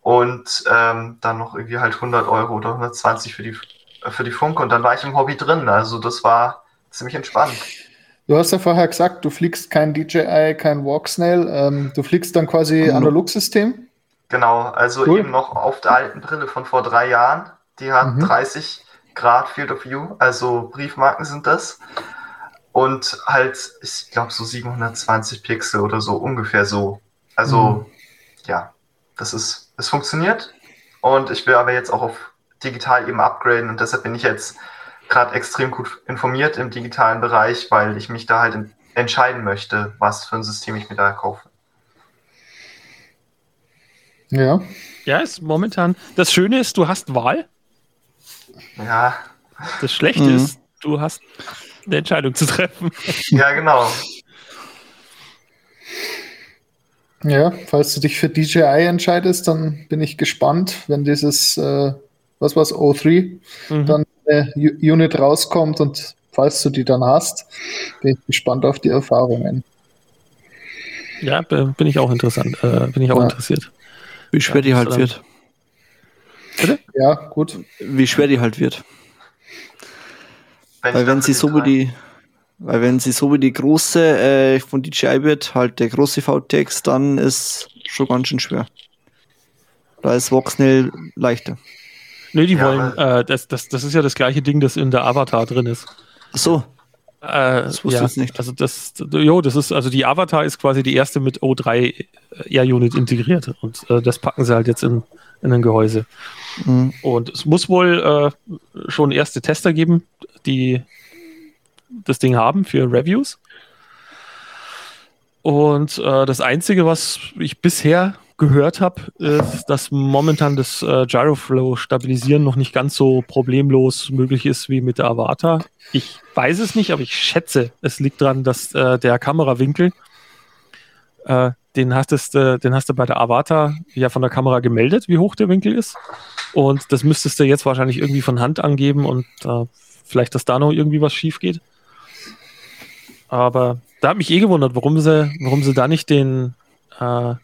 Und ähm, dann noch irgendwie halt 100 Euro oder 120 für die, für die Funke. Und dann war ich im Hobby drin. Also das war ziemlich entspannt. Du hast ja vorher gesagt, du fliegst kein DJI, kein Walksnail. Ähm, du fliegst dann quasi mhm. Analogsystem? Genau, also cool. eben noch auf der alten Brille von vor drei Jahren. Die hat mhm. 30 Grad Field of View, also Briefmarken sind das. Und halt, ich glaube, so 720 Pixel oder so, ungefähr so. Also, mhm. ja, das ist, es funktioniert. Und ich will aber jetzt auch auf digital eben upgraden und deshalb bin ich jetzt gerade extrem gut informiert im digitalen Bereich, weil ich mich da halt entscheiden möchte, was für ein System ich mir da kaufe. Ja. Ja, ist momentan. Das Schöne ist, du hast Wahl. Ja. Das Schlechte mhm. ist, du hast eine Entscheidung zu treffen. Ja, genau. Ja, falls du dich für DJI entscheidest, dann bin ich gespannt, wenn dieses, äh, was war's, O3, mhm. dann äh, Unit rauskommt und falls du die dann hast, bin ich gespannt auf die Erfahrungen. Ja, bin ich auch interessant, äh, bin ich auch ja. interessiert. Wie schwer ja, die halt wird. Bitte? Ja, gut. Wie schwer die halt wird. Wenn weil wenn sie so wie die, weil wenn sie so wie die große äh, von DJI wird, halt der große VTX, dann ist schon ganz schön schwer. Da ist Voxnell leichter. Nee, die ja, wollen, äh, das, das, das ist ja das gleiche Ding, das in der Avatar drin ist. Ach so. Äh, das wusste ja, ich nicht. Also das, jo, das ist, also die Avatar ist quasi die erste mit O3 Air Unit integriert und äh, das packen sie halt jetzt in, in ein Gehäuse. Mhm. Und es muss wohl äh, schon erste Tester geben, die das Ding haben für Reviews. Und äh, das Einzige, was ich bisher gehört habe, ist, dass momentan das äh, Gyroflow stabilisieren noch nicht ganz so problemlos möglich ist wie mit der Avatar. Ich weiß es nicht, aber ich schätze, es liegt daran, dass äh, der Kamerawinkel, äh, den, hast es, äh, den hast du bei der Avatar ja von der Kamera gemeldet, wie hoch der Winkel ist. Und das müsstest du jetzt wahrscheinlich irgendwie von Hand angeben und äh, vielleicht, dass da noch irgendwie was schief geht. Aber da hat mich eh gewundert, warum sie, warum sie da nicht den, äh,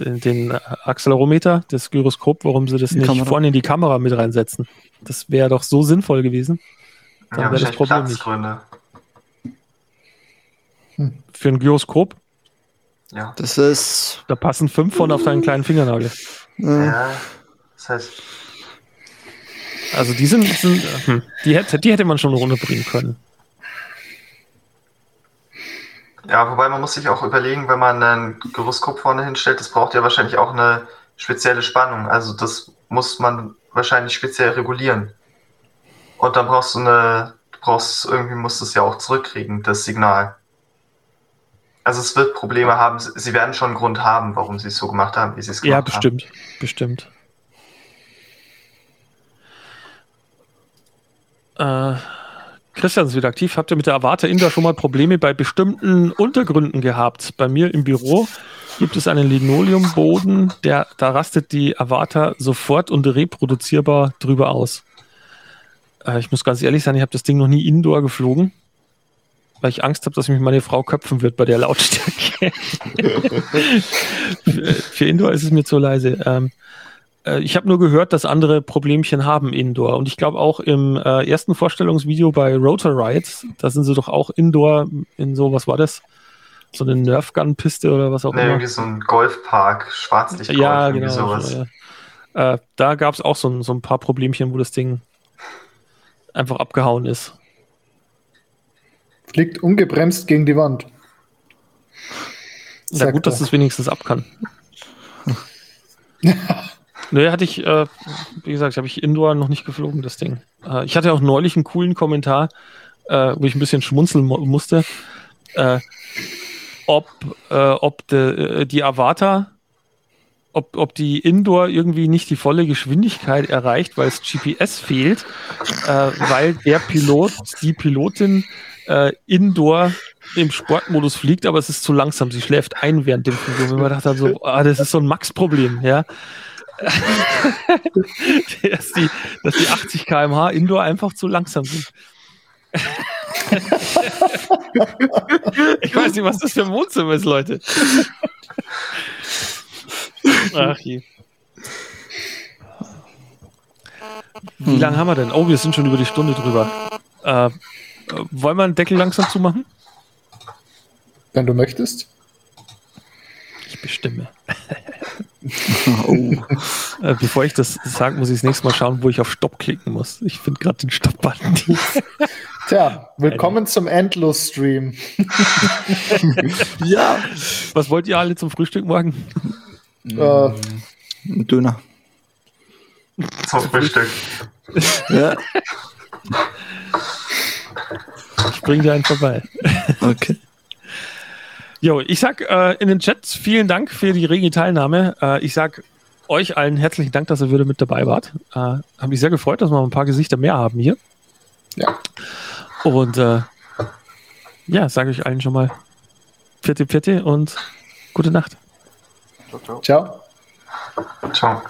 den, den Accelerometer, das Gyroskop, warum sie das die nicht Kamera. vorne in die Kamera mit reinsetzen. Das wäre doch so sinnvoll gewesen. Dann ja, wäre das Problem nicht. Hm. Für ein Gyroskop? Ja. Das ist. Da passen fünf von auf deinen kleinen Fingernagel. Ja, das heißt. Also die sind, sind hm, die, hätte, die hätte man schon runterbringen können. Ja, wobei man muss sich auch überlegen, wenn man ein Gyroskop vorne hinstellt, das braucht ja wahrscheinlich auch eine spezielle Spannung. Also das muss man wahrscheinlich speziell regulieren. Und dann brauchst du eine, du brauchst irgendwie musst du es ja auch zurückkriegen, das Signal. Also es wird Probleme haben, sie werden schon einen Grund haben, warum sie es so gemacht haben, wie sie es gemacht haben. Ja, bestimmt, haben. bestimmt. Äh, Christian ist wieder aktiv. Habt ihr mit der Avata Inda schon mal Probleme bei bestimmten Untergründen gehabt? Bei mir im Büro gibt es einen Linoleumboden, der, da rastet die Avata sofort und reproduzierbar drüber aus. Äh, ich muss ganz ehrlich sein, ich habe das Ding noch nie indoor geflogen, weil ich Angst habe, dass mich meine Frau köpfen wird bei der Lautstärke. für, für, Indoor ist es mir zu leise. Ähm, äh, ich habe nur gehört, dass andere Problemchen haben Indoor. Und ich glaube auch im äh, ersten Vorstellungsvideo bei Rotor Rides, da sind sie doch auch Indoor in so, was war das? So eine Nerfgun-Piste oder was auch nee, immer. Irgendwie so ein Golfpark, Schwarzlicht. Ja, genau. Sowas. So, ja. Äh, da gab es auch so, so ein paar Problemchen, wo das Ding einfach abgehauen ist. Fliegt ungebremst gegen die Wand. Na gut, dass es wenigstens ab kann. Nö, hatte ich, äh, wie gesagt, habe ich Indoor noch nicht geflogen, das Ding. Äh, ich hatte auch neulich einen coolen Kommentar, äh, wo ich ein bisschen schmunzeln musste, äh, ob, äh, ob de, äh, die Avatar, ob, ob die Indoor irgendwie nicht die volle Geschwindigkeit erreicht, weil es GPS fehlt, weil der Pilot, die Pilotin Indoor im Sportmodus fliegt, aber es ist zu langsam. Sie schläft ein während dem Flug. Und man dachte so, ah, das ist so ein Max-Problem, ja. dass, die, dass die 80 km/h Indoor einfach zu langsam sind. ich weiß nicht, was das für ein Wohnzimmer ist, Leute. Ach je. Wie hm. lange haben wir denn? Oh, wir sind schon über die Stunde drüber. Äh, wollen wir einen Deckel langsam zumachen? Wenn du möchtest. Ich bestimme. oh. äh, bevor ich das sage, muss ich das nächste Mal schauen, wo ich auf Stopp klicken muss. Ich finde gerade den Stopp-Button nicht. Tja, willkommen zum Endlos-Stream. ja. Was wollt ihr alle zum Frühstück morgen? Äh, Döner. Zum Frühstück. ja. Ich bring dir einen vorbei. Okay. Jo, ich sag äh, in den Chats vielen Dank für die rege Teilnahme. Äh, ich sag euch allen herzlichen Dank, dass ihr wieder mit dabei wart. Äh, Habe mich sehr gefreut, dass wir ein paar Gesichter mehr haben hier. Ja. Und äh, ja, sage ich allen schon mal Vierte, Vierte und gute Nacht. Ciao. Ciao. Ciao.